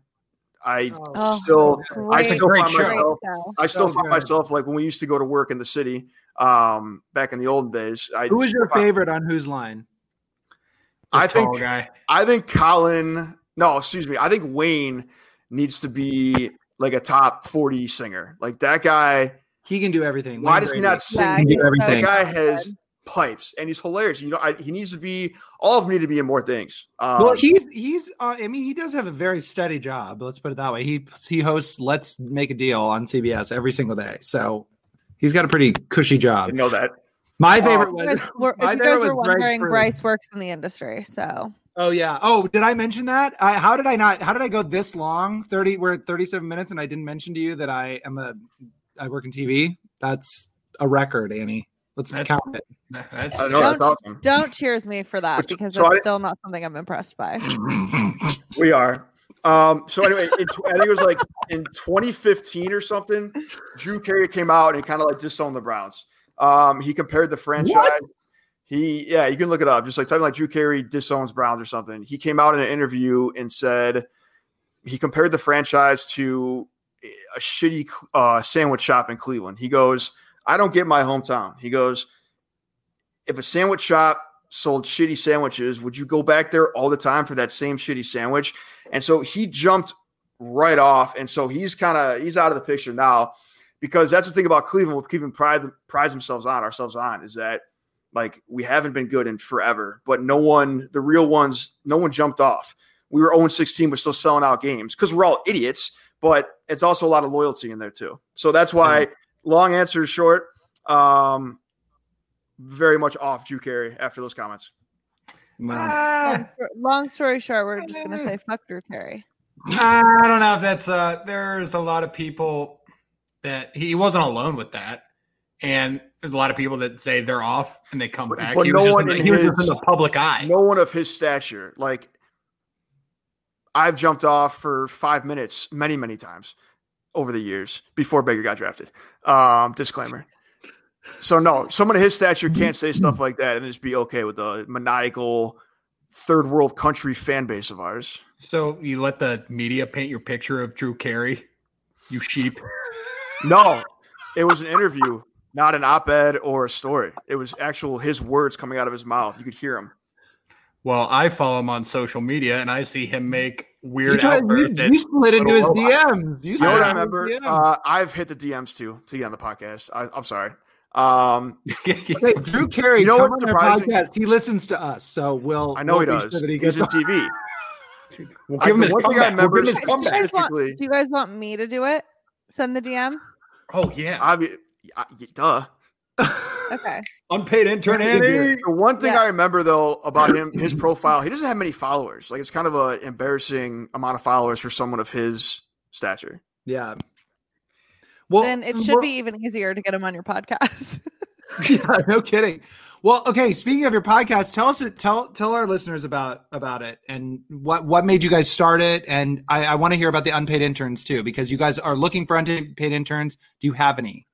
I Oh, still, I still find show. myself, show. I still So find good. myself like when we used to go to work in the city, um, back in the old days. I Who was your favorite on whose line? The I think guy. I think Colin, no, excuse me. I think Wayne needs to be like a top 40 singer. Like that guy, He can do everything. why Wayne does he not sing? Yeah, He can do everything. that guy talented. has pipes and he's hilarious. You know, I, he needs to be, all of them need to be in more things. Um, Well, he's he's. Uh, I mean, he does have a very steady job. Let's put it that way. He he hosts Let's Make a Deal on CBS every single day, so he's got a pretty cushy job. didn't know that. My favorite If was. you guys were, my if you favorite guys were was wondering, Prue. Bryce works in the industry, so Oh yeah. Oh, did I mention that? I, how did I not? How did I go this long? Thirty. We're at thirty-seven minutes, and I didn't mention to you that I am a. I work in TV. That's a record, Annie. Let's That's- count it. That's I know that's Don't- awesome. don't cheers me for that Which- because so that's I- still not something I'm impressed by. We are. Um, so anyway, in, I think it was like in 2015 or something, Drew Carey came out and kind of like disowned the Browns. Um, he compared the franchise. He, yeah, you can look it up. Just like typing like Drew Carey disowns Browns or something. He came out in an interview and said he compared the franchise to a shitty uh, sandwich shop in Cleveland. He goes, I don't get my hometown. He goes, if a sandwich shop sold shitty sandwiches, would you go back there all the time for that same shitty sandwich? And so he jumped right off. And so he's kind of he's out of the picture now because that's the thing about Cleveland. What Cleveland pride prides themselves on ourselves on is that like we haven't been good in forever, but no one, the real ones, no one jumped off. We were 0 16, but still selling out games because we're all idiots, but it's also a lot of loyalty in there too. So that's why. Long answer short, um, very much off Drew Carey after those comments. Wow. Long, long, story short, we're just going to say fuck Drew Carey. I don't know if that's, uh, there's a lot of people that he wasn't alone with that. And there's a lot of people that say they're off and they come back. But he no was, one just, in he was his, just in the public eye. No one of his stature. Like I've jumped off for five minutes many, many times over the years before Baker got drafted. Um, disclaimer. So no, someone of his stature can't say stuff like that and just be okay with the maniacal third world country fan base of ours. So you let the media paint your picture of Drew Carey, you sheep. No, it was an interview not an op-ed or a story. It was actual his words coming out of his mouth. You could hear him. Well, I follow him on social media, and I see him make weird. You, you, you slid into his DMs. You, you know what I remember? Uh, I've hit the DMs too to get on the podcast. I, am sorry. Um, okay, Drew Carey, you know come on our podcast. He listens to us, so we'll. I know we'll he does. Sure he He's in TV. we'll give him his comeback. I remember we'll his comeback. Want, do you guys want me to do it? Send the DM. Oh yeah. I mean, duh. Okay. Unpaid intern Andy. The one thing yeah. I remember though about him, his profile, he doesn't have many followers. Like it's kind of an embarrassing amount of followers for someone of his stature. Yeah. Well, then it should well, be even easier to get him on your podcast. yeah, no kidding. Well, okay. Speaking of your podcast, tell us, tell tell our listeners about about it and what what made you guys start it. And I, I want to hear about the unpaid interns too, because you guys are looking for unpaid interns. Do you have any?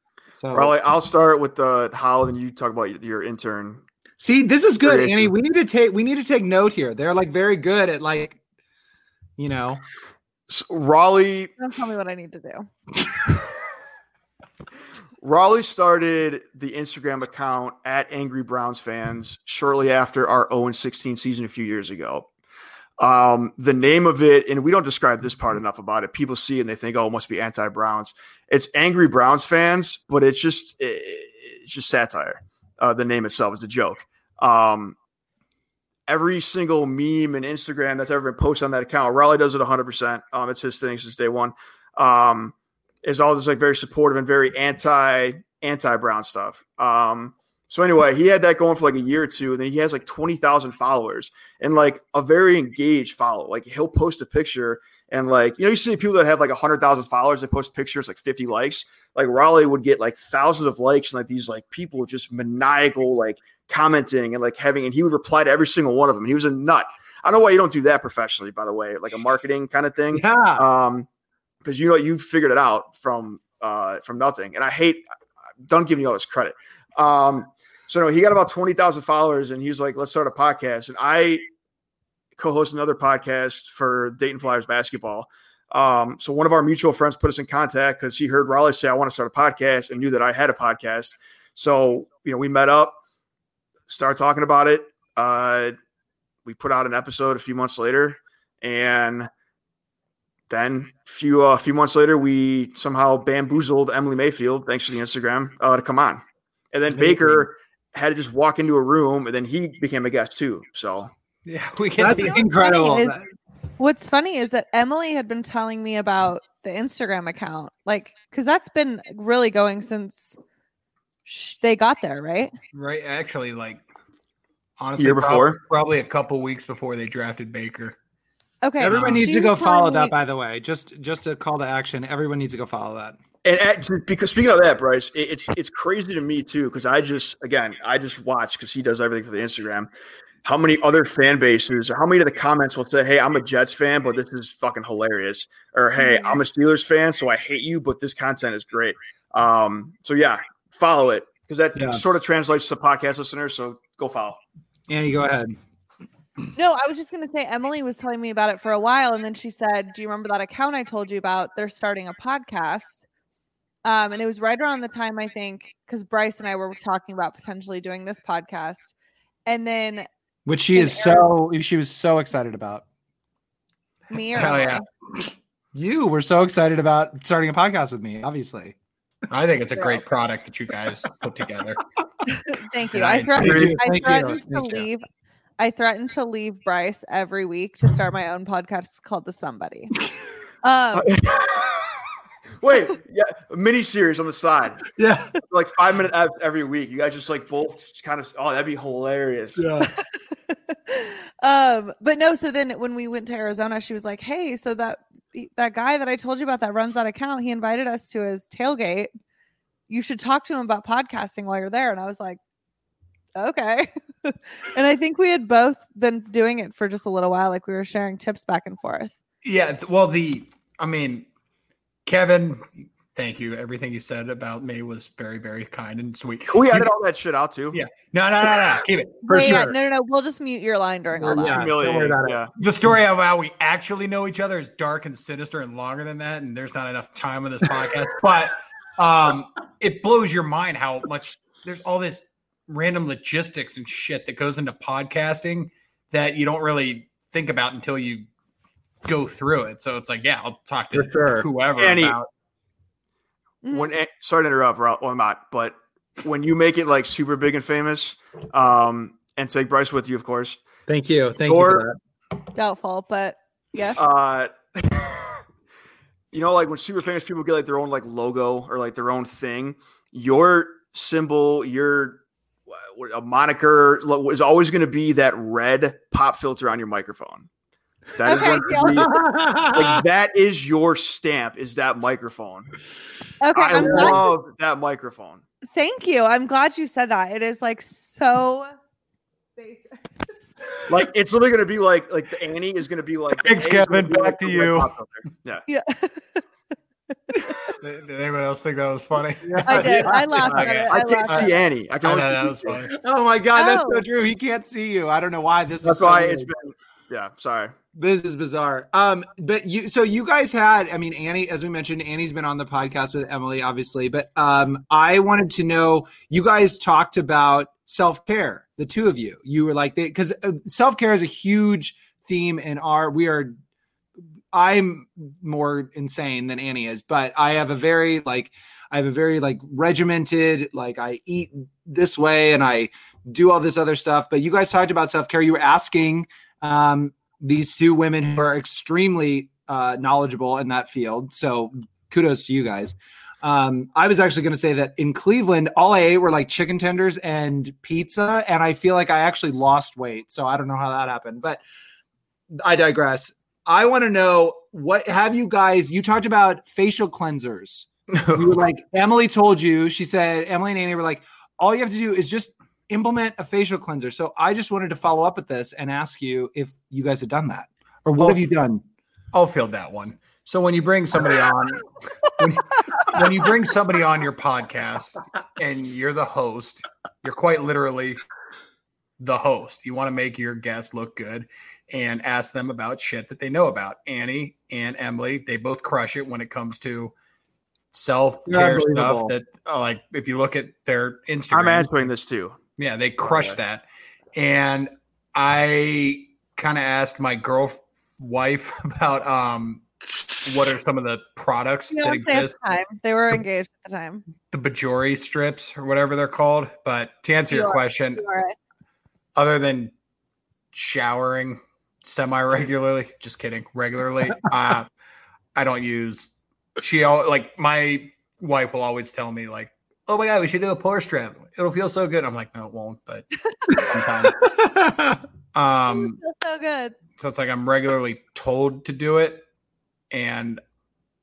So Rawley, I'll start with the how, and you talk about your intern. See, this is good, Annie. We need to take we need to take note here. They're like very good at like, you know. So Rawley. Don't tell me what I need to do. Rawley started the Instagram account at Angry Browns fans shortly after our 0 16 season a few years ago. Um, the name of it, and we don't describe this part enough about it. People see it and they think, "Oh, it must be anti-Browns." It's angry Browns fans, but it's just it, it's just satire. Uh, the name itself is a joke. Um, every single meme and Instagram that's ever been posted on that account, Rawley does it 100. Um, percent It's his thing since day one. Um, is all this like very supportive and very anti anti Brown stuff. Um, so anyway, he had that going for like a year or two, and then he has like twenty thousand followers and like a very engaged follow. Like he'll post a picture and like you know you see people that have like hundred thousand followers, they post pictures like fifty likes. Like Rawley would get like thousands of likes and like these like people just maniacal like commenting and like having, and he would reply to every single one of them. He was a nut. I don't know why you don't do that professionally, by the way, like a marketing kind of thing. Yeah. Um, because you know you figured it out from uh from nothing, and I hate. Don't give me all this credit. Um, so no, he got about 20,000 followers and he's like, let's start a podcast. And I co-host another podcast for Dayton Flyers basketball. Um, so one of our mutual friends put us in contact because he heard Rawley say, I want to start a podcast and knew that I had a podcast. So, you know, we met up, started talking about it. Uh, we put out an episode a few months later and then a few, uh, a few months later, we somehow bamboozled Emily Mayfield, thanks to the Instagram, uh, to come on. And then Baker had to just walk into a room, and then he became a guest too. So yeah, we get that's the incredible. Is, what's funny is that Emily had been telling me about the Instagram account, like because that's been really going since sh- they got there, right? Right. Actually, like honestly, year before, probably, probably a couple weeks before they drafted Baker. Okay. Everyone um, needs to go follow me- that, by the way. Just just a call to action. Everyone needs to go follow that. And at, because speaking of that, Bryce, it, it's it's crazy to me too because I just again I just watch because he does everything for the Instagram. How many other fan bases or how many of the comments will say, "Hey, I'm a Jets fan, but this is fucking hilarious," or "Hey, I'm a Steelers fan, so I hate you, but this content is great." Um, so yeah, follow it because that yeah. sort of translates to podcast listeners. So go follow. Annie, go ahead. No, I was just going to say Emily was telling me about it for a while, and then she said, "Do you remember that account I told you about? They're starting a podcast." Um, and it was right around the time I think because Bryce and I were talking about potentially doing this podcast, and then Which she And is so she was so excited about. me or Hell yeah. You were so excited about starting a podcast with me, obviously. I think it's a great product that you guys put together. Thank you. I, I threatened. I Thank you. threatened to Thank you. leave. I threatened to leave Bryce every week to start my own podcast called The Somebody. Um, Wait, yeah, a mini series on the side, Yeah. like five minute every week. You guys just like both kind of. Oh, that'd be hilarious. Yeah. um, but no. So then when we went to Arizona, she was like, "Hey, so that that guy that I told you about that runs that account, he invited us to his tailgate. You should talk to him about podcasting while you're there." And I was like, "Okay." and I think we had both been doing it for just a little while, like we were sharing tips back and forth. Yeah. Well, the, I mean, Kevin, thank you. Everything you said about me was very, very kind and sweet. Can we You- edit all that shit out too? Yeah. No, no, no, no. Keep it. For Wait, yeah, sure. no, no, no. We'll just mute your line during all It's that. Yeah, don't worry humiliating. about it. The story of how we actually know each other is dark and sinister and longer than that. And there's not enough time on this podcast. but um, it blows your mind how much there's all this random logistics and shit that goes into podcasting that you don't really think about until you go through it. So it's like, yeah, I'll talk to For sure. whoever Annie, about Mhm. When eh, sorry to interrupt, Ro- well, I'm not, but when you make it like super big and famous, um, and take Bryce with you, of course. Thank you. Thank Or- you for that. Doubtful, but yes. Uh, you know, like when super famous people get like their own like logo or like their own thing, your symbol, your a moniker lo- is always going to be that red pop filter on your microphone. That is Okay, going to be like that is your stamp. Is that microphone? okay, I I'm glad love that microphone. Thank you. I'm glad you said that. It is like so basic. Like it's literally going to be like like the Annie is going to be like. Thanks, A Kevin. be, like, Back to the you. Yeah. Yeah, Did did anyone else think that was funny? I did. I laughed at Okay. it. I I can't laughed at see it. Annie. I can I only know, see that was funny. Oh my god, that's so Oh. true. He can't see you. I don't know why. This That's is so why weird. it's been. Yeah. Sorry. This is bizarre. Um, but you so you guys had, I mean, Annie, as we mentioned, Annie's been on the podcast with Emily, obviously, but um, I wanted to know you guys talked about self-care, the two of you. You were like because uh, self-care is a huge theme in our we are I'm more insane than Annie is, but I have a very like I have a very like regimented like I eat this way and I do all this other stuff. But you guys talked about self care. You were asking um, these two women who are extremely uh, knowledgeable in that field. So kudos to you guys. Um, I was actually going to say that in Cleveland, all I ate were like chicken tenders and pizza, and I feel like I actually lost weight. So I don't know how that happened, but I digress. I want to know what have you guys? You talked about facial cleansers. You were like Emily told you. She said Emily and Annie were like, all you have to do is just implement a facial cleanser. So I just wanted to follow up with this and ask you if you guys had done that or what have you done? I'll field that one. So when you bring somebody on, when, when you bring somebody on your podcast and you're the host, you're quite literally the host. You want to make your guests look good and ask them about shit that they know about. Annie and Emily, they both crush it when it comes to self care stuff. That like if you look at their Instagram, I'm answering this too. Yeah, they crush Okay. that. And I kind of asked my girl wife about um what are some of the products that Fiance at the exist, time. They were engaged at the time. the Bioré strips or whatever they're called. But to answer your Sure. question, You other than showering semi regularly, just kidding, regularly, uh, I don't use. She al- like my wife will always tell me like, "Oh my god, we should do a puller strip. It'll feel so good." I'm like, "No, it won't," but. Um, so good. so it's like I'm regularly told to do it, and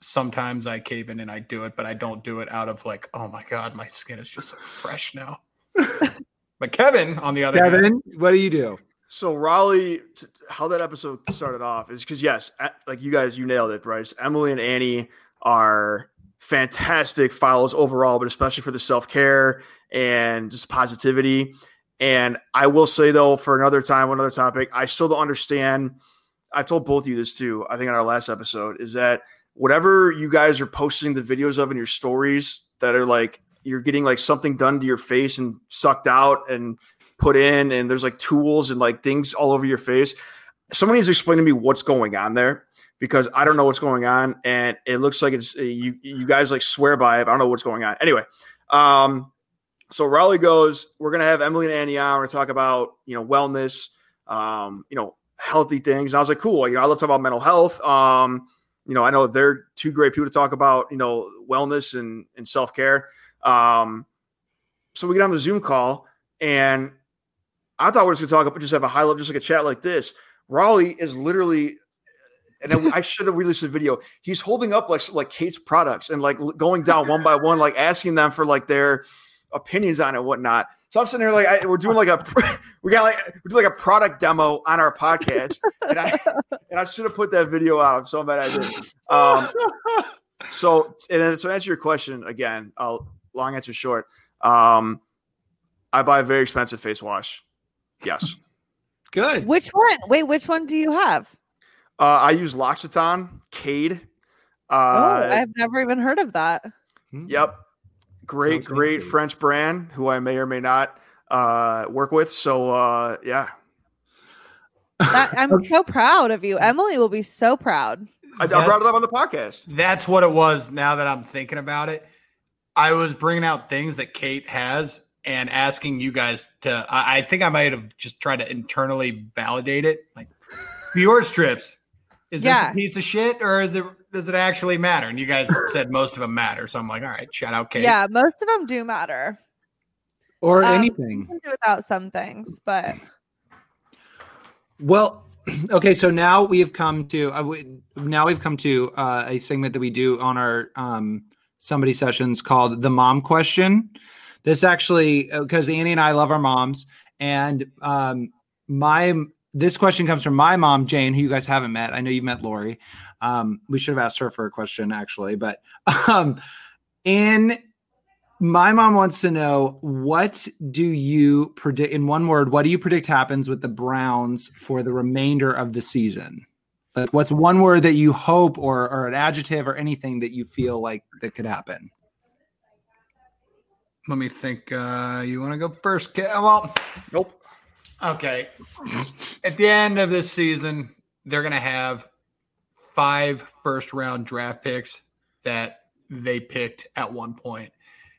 sometimes I cave in and I do it, but I don't do it out of like, oh my god, my skin is just so fresh now. but Kevin, on the other hand, Kevin, what do you do? So Rawley, t- t- how that episode started off is because yes, a- like you guys, you nailed it, Bryce. Emily and Annie are fantastic follows overall, but especially for the self care and just positivity. And I will say though, for another time, another topic, I still don't understand. I've told both of you this too. I think in our last episode is that whatever you guys are posting the videos of in your stories that are like you're getting like something done to your face and sucked out and put in, and there's like tools and like things all over your face. Somebody needs to explain to me what's going on there because I don't know what's going on, and it looks like it's you. You guys like swear by it. I don't know what's going on. Anyway, um, so Rawley goes. We're gonna have Emily and Annie on. We're gonna talk about you know wellness, um, you know healthy things. And I was like, cool. You know, I love talking about mental health. Um, you know, I know they're two great people to talk about you know wellness and and self care. Um, so we get on the Zoom call, and I thought we were just gonna talk about just have a high level, just like a chat like this. Rawley is literally and then I should have released the video. He's holding up like like Kate's products and like going down one by one, like asking them for like their opinions on it, and whatnot. So I'm sitting there like I, we're doing like a we got like we're doing like a product demo on our podcast, and I and I should have put that video out. I'm so mad I did. Um, so and then so to answer your question again, I'll long answer short. Um, I buy a very expensive face wash. Yes. Good. Which one? Wait, which one do you have? Uh, I use L'Occitane, Cade. Uh, oh, I've never even heard of that. Yep. Great, Sounds great fancy. French brand who I may or may not uh, work with. So, uh, yeah. That, I'm so proud of you. Emily will be so proud. I, I brought it up on the podcast. That's what it was. Now that I'm thinking about it, I was bringing out things that Kate has and asking you guys to. I, I think I might have just tried to internally validate it. Like Bioré strips, is Yeah. this a piece of shit or is it? Does it actually matter? And you guys said most of them matter. So I'm like, all right, shout out Kate. Yeah, most of them do matter. Or Um, anything. Can do without some things, but Well, okay, so now we have come to uh, we, now we've come to uh, a segment that we do on our um, somebody sessions called the mom question. This actually because Annie and I love our moms, and um, my this question comes from my mom Jane, who you guys haven't met. I know you've met Lori. Um, we should have asked her for a question actually, but um, in my mom wants to know what do you predict in one word what do you predict happens with the browns for the remainder of the season like what's one word that you hope or, or an adjective or anything that you feel like that could happen Let me think. Uh, you want to go first? Kate? Well, Nope. Okay. At the end of this season, they're going to have five first round draft picks that they picked at one point,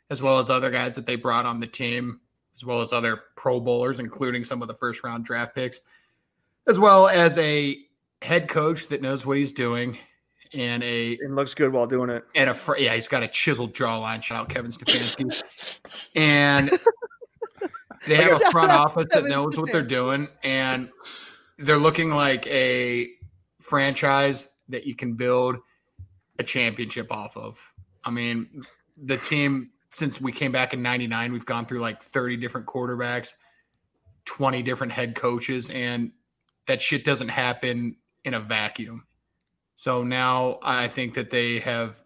as well as other guys that they brought on the team, as well as other Pro Bowlers, including some of the first round draft picks, as well as a head coach that knows what he's doing and a It looks good while doing it. and a yeah, he's got a chiseled jawline. Shout out Kevin Stefanski. and they have a front office that knows what they're doing, and they're looking like a franchise that you can build a championship off of. I mean, the team since we came back in '99, we've gone through like 30 different quarterbacks, 20 different head coaches, and that shit doesn't happen in a vacuum. So now I think that they have.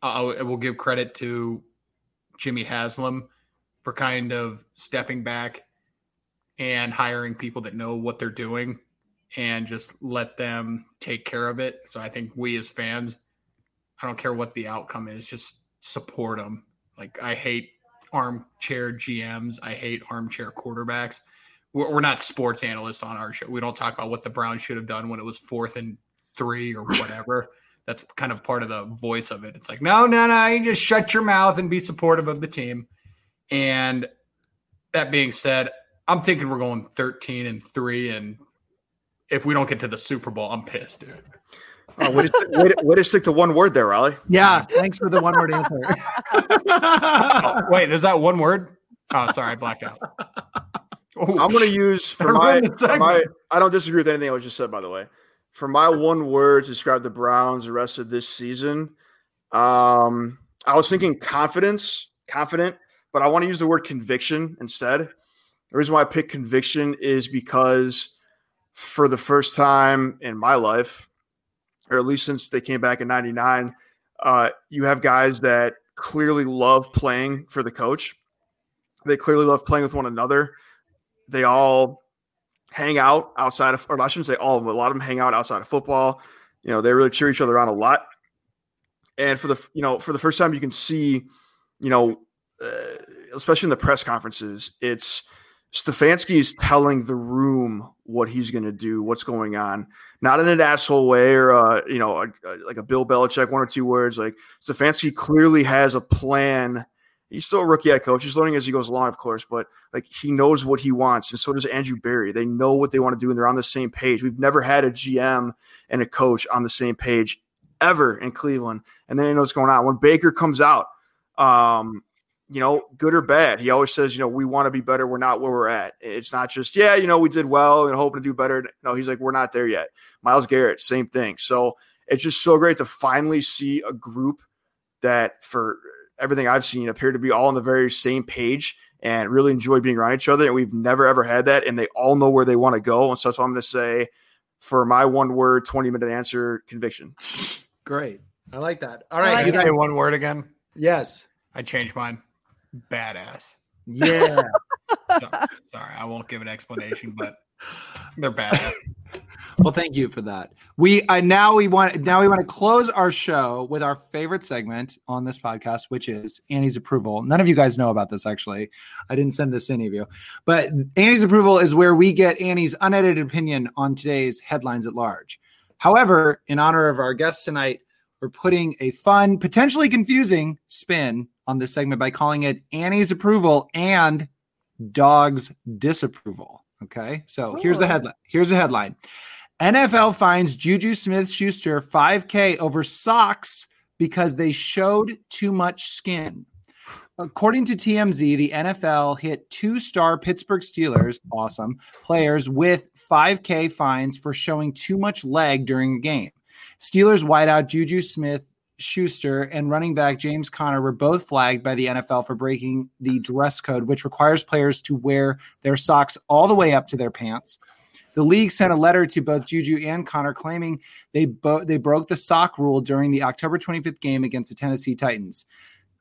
I will give credit to Jimmy Haslam for kind of stepping back and hiring people that know what they're doing and just let them take care of it. So I think we as fans, I don't care what the outcome is, just support them. Like I hate armchair GMs. I hate armchair quarterbacks. We're, we're not sports analysts on our show. We don't talk about what the Browns should have done when it was fourth and three or whatever. That's kind of part of the voice of it. It's like, no, no, no, you just shut your mouth and be supportive of the team. And that being said, I'm thinking we're going 13 and three. And if we don't get to the Super Bowl, I'm pissed, dude. Oh, way, to, way, to, way to stick to one word there, Rawley. yeah thanks for the one word answer Oh, wait, is that one word? Oh, sorry, I blacked out. Oh, I'm going to use for my, for my. I don't disagree with anything I was just said, by the way. For my one word to describe the Browns the rest of this season, um, I was thinking confidence, confident, but I want to use the word conviction instead. The reason why I picked conviction is because for the first time in my life, or at least since they came back in '99, uh, you have guys that clearly love playing for the coach. They clearly love playing with one another they all hang out outside of, or I shouldn't say all of them, a lot of them hang out outside of football. You know, they really cheer each other on a lot. And for the, you know, for the first time, you can see, you know, uh, especially in the press conferences, it's Stefanski is telling the room what he's going to do, what's going on, not in an asshole way or uh, you know, a, a, like a Bill Belichick one or two words. Like Stefanski clearly has a plan. He's still a rookie head coach. He's learning as he goes along, of course, but like he knows what he wants, and so does Andrew Berry. They know what they want to do, and they're on the same page. We've never had a GM and a coach on the same page ever in Cleveland, and then he knows what's going on. When Baker comes out, um, you know, good or bad. He always says, you know, we want to be better. We're not where we're at. It's not just, yeah, you know, we did well and hoping to do better. No, he's like, we're not there yet. Myles Garrett, same thing. So it's just so great to finally see a group that, for everything I've seen, appear to be all on the very same page and really enjoy being around each other. And we've never ever had that. And they all know where they want to go. And so that's what I'm going to say for my one word, 20 minute answer conviction. Great. I like that. All right. Like you Can say one word again? yes. I changed mine. Badass. Yeah. So- sorry, I won't give an explanation, but they're badass. well, thank you for that. We I now we want now we want to close our show with our favorite segment on this podcast, which is Annie's approval. None of you guys know about this actually. I didn't send this to any of you, but Annie's approval is where we get Annie's unedited opinion on today's headlines at large. However, in honor of our guests tonight, we're putting a fun, potentially confusing spin on this segment by calling it Annie's approval and dog's disapproval. Okay. So here's the headline. Here's the headline. NFL finds Juju Smith Schuster 5K over socks because they showed too much skin. According to TMZ, the NFL hit two star Pittsburgh Steelers, awesome, players with 5K fines for showing too much leg during a game. Steelers wideout Juju Smith Schuster and running back James Conner were both flagged by the NFL for breaking the dress code, which requires players to wear their socks all the way up to their pants. The league sent a letter to both Juju and Conner claiming they bo- they broke the sock rule during the October 25th game against the Tennessee Titans.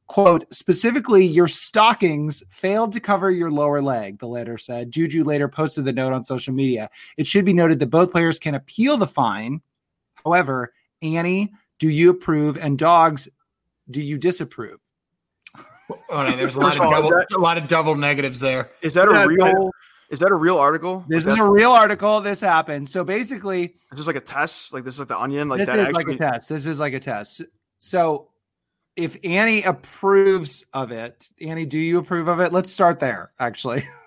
Quote, specifically, your stockings failed to cover your lower leg, the letter said. Juju later posted the note on social media. It should be noted that both players can appeal the fine. However, Annie, do you approve? And dogs, do you disapprove? Oh, no, there's a lot of of all, double, that- a lot of double negatives there. Is that Yeah, a real? Is that a real article? This Like, is a real article. This happened. So basically, It's just like a test. Like this is like the onion. Like this that is actually. like a test. This is like a test. So if Annie approves of it, Annie, do you approve of it? Let's start there, actually.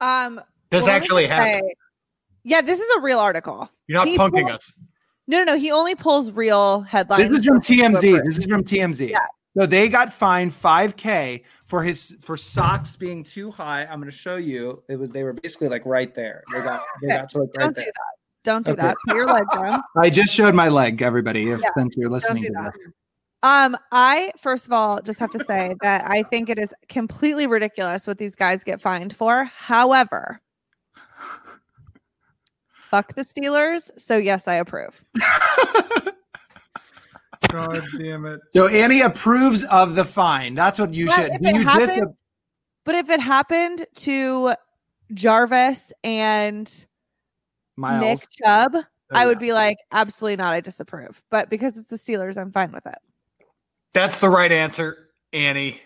Um, This well, actually just happened. say- Yeah, this is a real article. You're not He punking us. No, no, no. He only pulls real headlines. This is from TMZ. This is from TMZ. Yeah. So they got fined 5k for his for socks being too high. I'm going to show you. It was they were basically like right there. They got they Okay, got to like right Don't do there. that. Don't do Okay. that. Put your leg down. I just showed my leg, everybody. If Yeah, since you're listening do to that. this. Um, I first of all just have to say that I think it is completely ridiculous what these guys get fined for. However, fuck the Steelers. So yes, I approve. God damn it. So Annie approves of the fine. That's what you But should. if you happened- dis- But if it happened to Jarvis and Myles? Nick Chubb, Oh, I would be like, absolutely not. I disapprove. But because it's the Steelers, I'm fine with it. That's the right answer, Annie.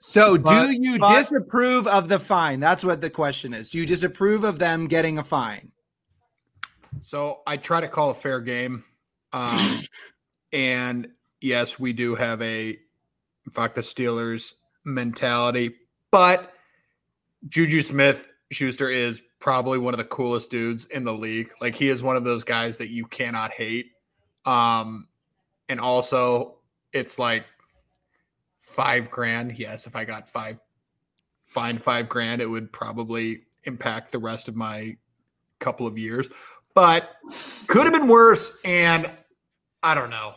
So, But- do you but- disapprove of the fine? That's what the question is. Do you disapprove of them getting a fine? So I try to call a fair game. Um, and yes, we do have a fuck the Steelers mentality, but Juju Smith Schuster is probably one of the coolest dudes in the league. Like he is one of those guys that you cannot hate. Um, and also it's like five grand. Yes, if I got five, find five grand, it would probably impact the rest of my couple of years but could have been worse. And I don't know.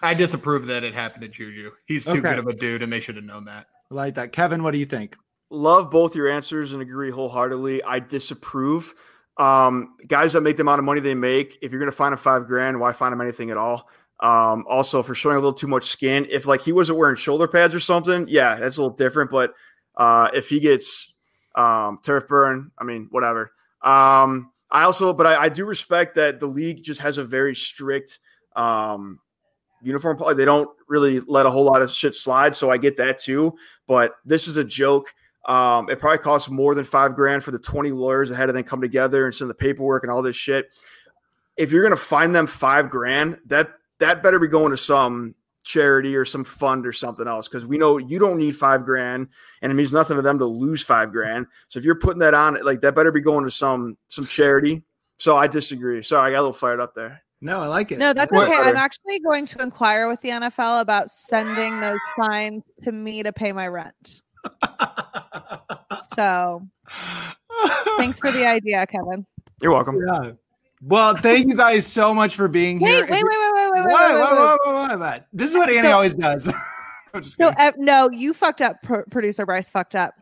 I disapprove that it happened to Juju. He's too Okay. good of a dude, and they should have known that. I like that. Kevin, what do you think? love both your answers and agree wholeheartedly. I disapprove. Um, guys that make the amount of money they make, if you're going to find a five grand, why find them anything at all? Um, also for showing a little too much skin. If like he wasn't wearing shoulder pads or something, yeah, that's a little different. But uh, if he gets, Um, turf burn. I mean, whatever. Um, I also, but I, I do respect that the league just has a very strict um, uniform. poli- They don't really let a whole lot of shit slide, so I get that too. But this is a joke. Um, it probably costs more than five grand for the 20 lawyers ahead of them come together and send the paperwork and all this shit. If you're gonna find them five grand, that that better be going to some charity or some fund or something else because we know you don't need five grand and it means nothing to them to lose five grand. So if you're putting that on, like that better be going to some some charity. So I disagree. Sorry, I got a little fired up there. No, I like it. No, that's okay. I'm actually going to inquire with the NFL about sending those signs to me to pay my rent. So thanks for the idea, Kevin. You're welcome. Yeah. Well, thank you guys so much for being Wait, here. wait, wait, wait, wait, wait, wait, Wait, wait, wait, wait, wait. wait, wait, wait. This is what Annie So- always does. I'm just So uh, no, you fucked up, Pro- producer Bryce fucked up.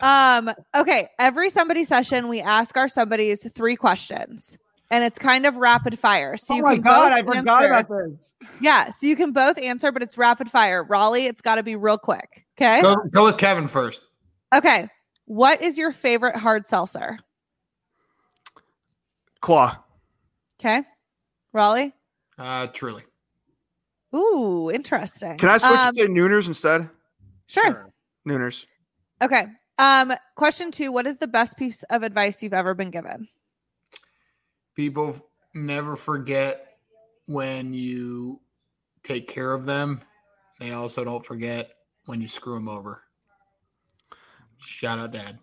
Um, okay, every somebody session we ask our somebodies three questions. And it's kind of rapid fire. So oh you my can god, both I forgot answer. about this. Yeah, so you can both answer, but it's rapid fire. Rawley, it's got to be real quick. Okay. Go, go with Kevin first. Okay. What is your favorite hard seltzer? Claw. Okay. Rawley. Uh, truly. Ooh, interesting. Can I switch Um, to say Nooners instead? Sure. Nooners. Okay. Um, question two: What is the best piece of advice you've ever been given? People never forget when you take care of them. They also don't forget when you screw them over. Shout out, Dad.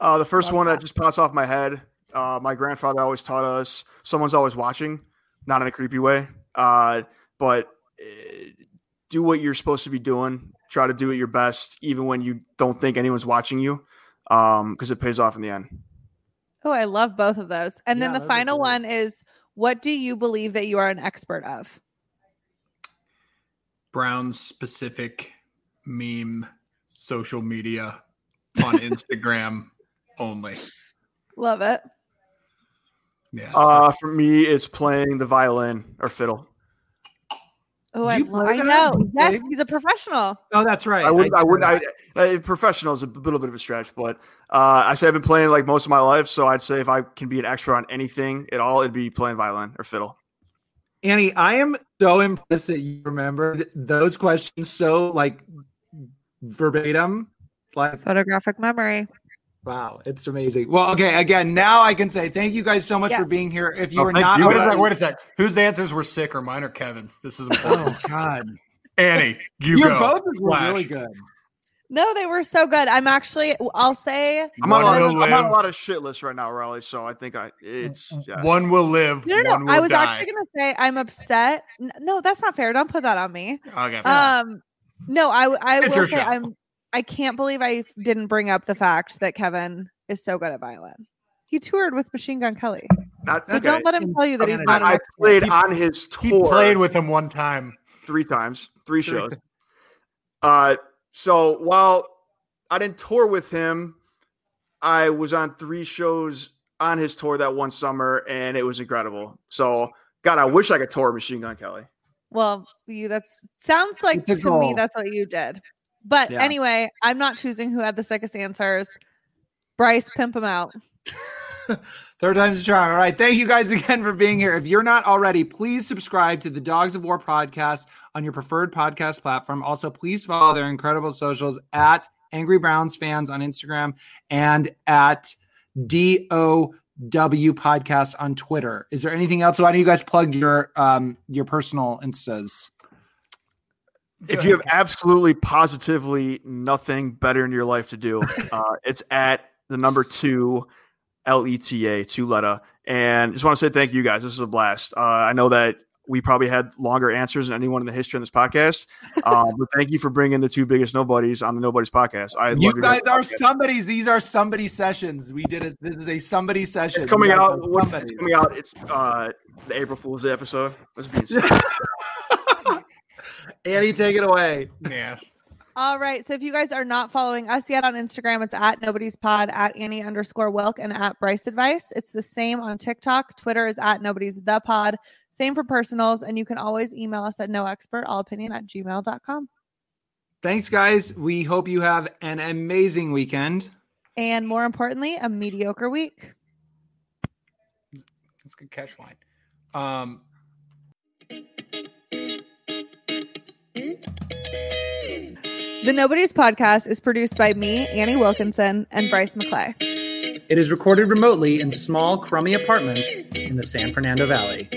Uh, the first Love one that. that just pops off my head. Uh, my grandfather always taught us someone's always watching, not in a creepy way. Uh, but uh, do what you're supposed to be doing. Try to do it your best, even when you don't think anyone's watching you, because it pays off in the end. Oh, I love both of those. And then the final great. one is: What do you believe that you are an expert of? Brown's specific meme social media on Instagram only. Love it. Yeah. Uh, for me, it's playing the violin or fiddle. Oh, I, lo- I know. Yes, he's a professional. Oh, that's right. I wouldn't. I, wouldn't. I, I, I professional is a little bit of a stretch, but uh, I say I've been playing like most of my life. So I'd say if I can be an expert on anything at all, it'd be playing violin or fiddle. Annie, I am so impressed that you remembered those questions so like verbatim. Like, Photographic memory. Wow, it's amazing. Well, okay, again, now I can say thank you guys so much Yeah. for being here. If you Oh, were not, you. wait a sec. already- Wait a sec. Whose answers were sick or mine or Kevin's? This is important. oh God, Annie, you your go. both were Flash. really good. No, they were so good. I'm actually. I'll say. I'm on, a lot One of, will I'm on a lot of shit lists right now, Rawley. So I think I it's yeah. One will live. No, no, one no. will I was die. actually gonna say I'm upset. No, that's not fair. Don't put that on me. Okay. Um, no, I I It's will say show. I'm. I can't believe I didn't bring up the fact that Kevin is so good at violin. He toured with Machine Gun Kelly, Not, so okay. don't let him tell you that he's not I, I expert. played on his tour. he played with him one time. three times, three shows. Uh, so while I didn't tour with him, I was on three shows on his tour that one summer, and it was incredible. So, God, I wish I could tour Machine Gun Kelly. Well, you that's sounds like It's a to me that's what you did. But Yeah. anyway, I'm not choosing who had the sickest answers. Bryce, pimp him out. Third time's a charm. All right. Thank you guys again for being here. If you're not already, please subscribe to the Dawgs of War podcast on your preferred podcast platform. Also, please follow their incredible socials at Angry Browns fans on Instagram and at DOW podcast on Twitter. Is there anything else? Why don't you guys plug your um your personal instas? If you have absolutely positively nothing better in your life to do, uh, it's at the number two L E T A, two letter. And just want to say thank you guys. This is a blast. Uh, I know that we probably had longer answers than anyone in the history of this podcast. Um, but thank you for bringing the two biggest nobodies on the Nobodies podcast. I You guys are podcast. somebody's. These are somebody sessions. We did a, this is a somebody session. It's coming out. are what- somebody. It's coming out. It's uh, the April Fool's Day episode. Let's be insane. Annie, take it away. Yes. All right. So if you guys are not following us yet on Instagram, it's at nobody's pod, at Annie underscore Wilk, and at Bryce Advice. It's the same on TikTok. Twitter is at nobody's the pod. Same for personals. And you can always email us at no expert, all opinion at gmail.com. Thanks, guys. We hope you have an amazing weekend. and more importantly, a mediocre week. That's a good catch line. Um, The Nobodies podcast is produced by me, Annie Wilkinson, and Bryce McClay. It is recorded remotely in small, crummy apartments in the San Fernando Valley.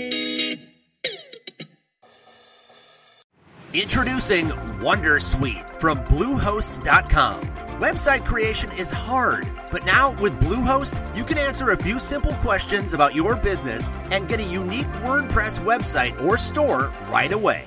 Introducing Wondersuite from Bluehost.com. Website creation is hard, but now with Bluehost, you can answer a few simple questions about your business and get a unique WordPress website or store right away.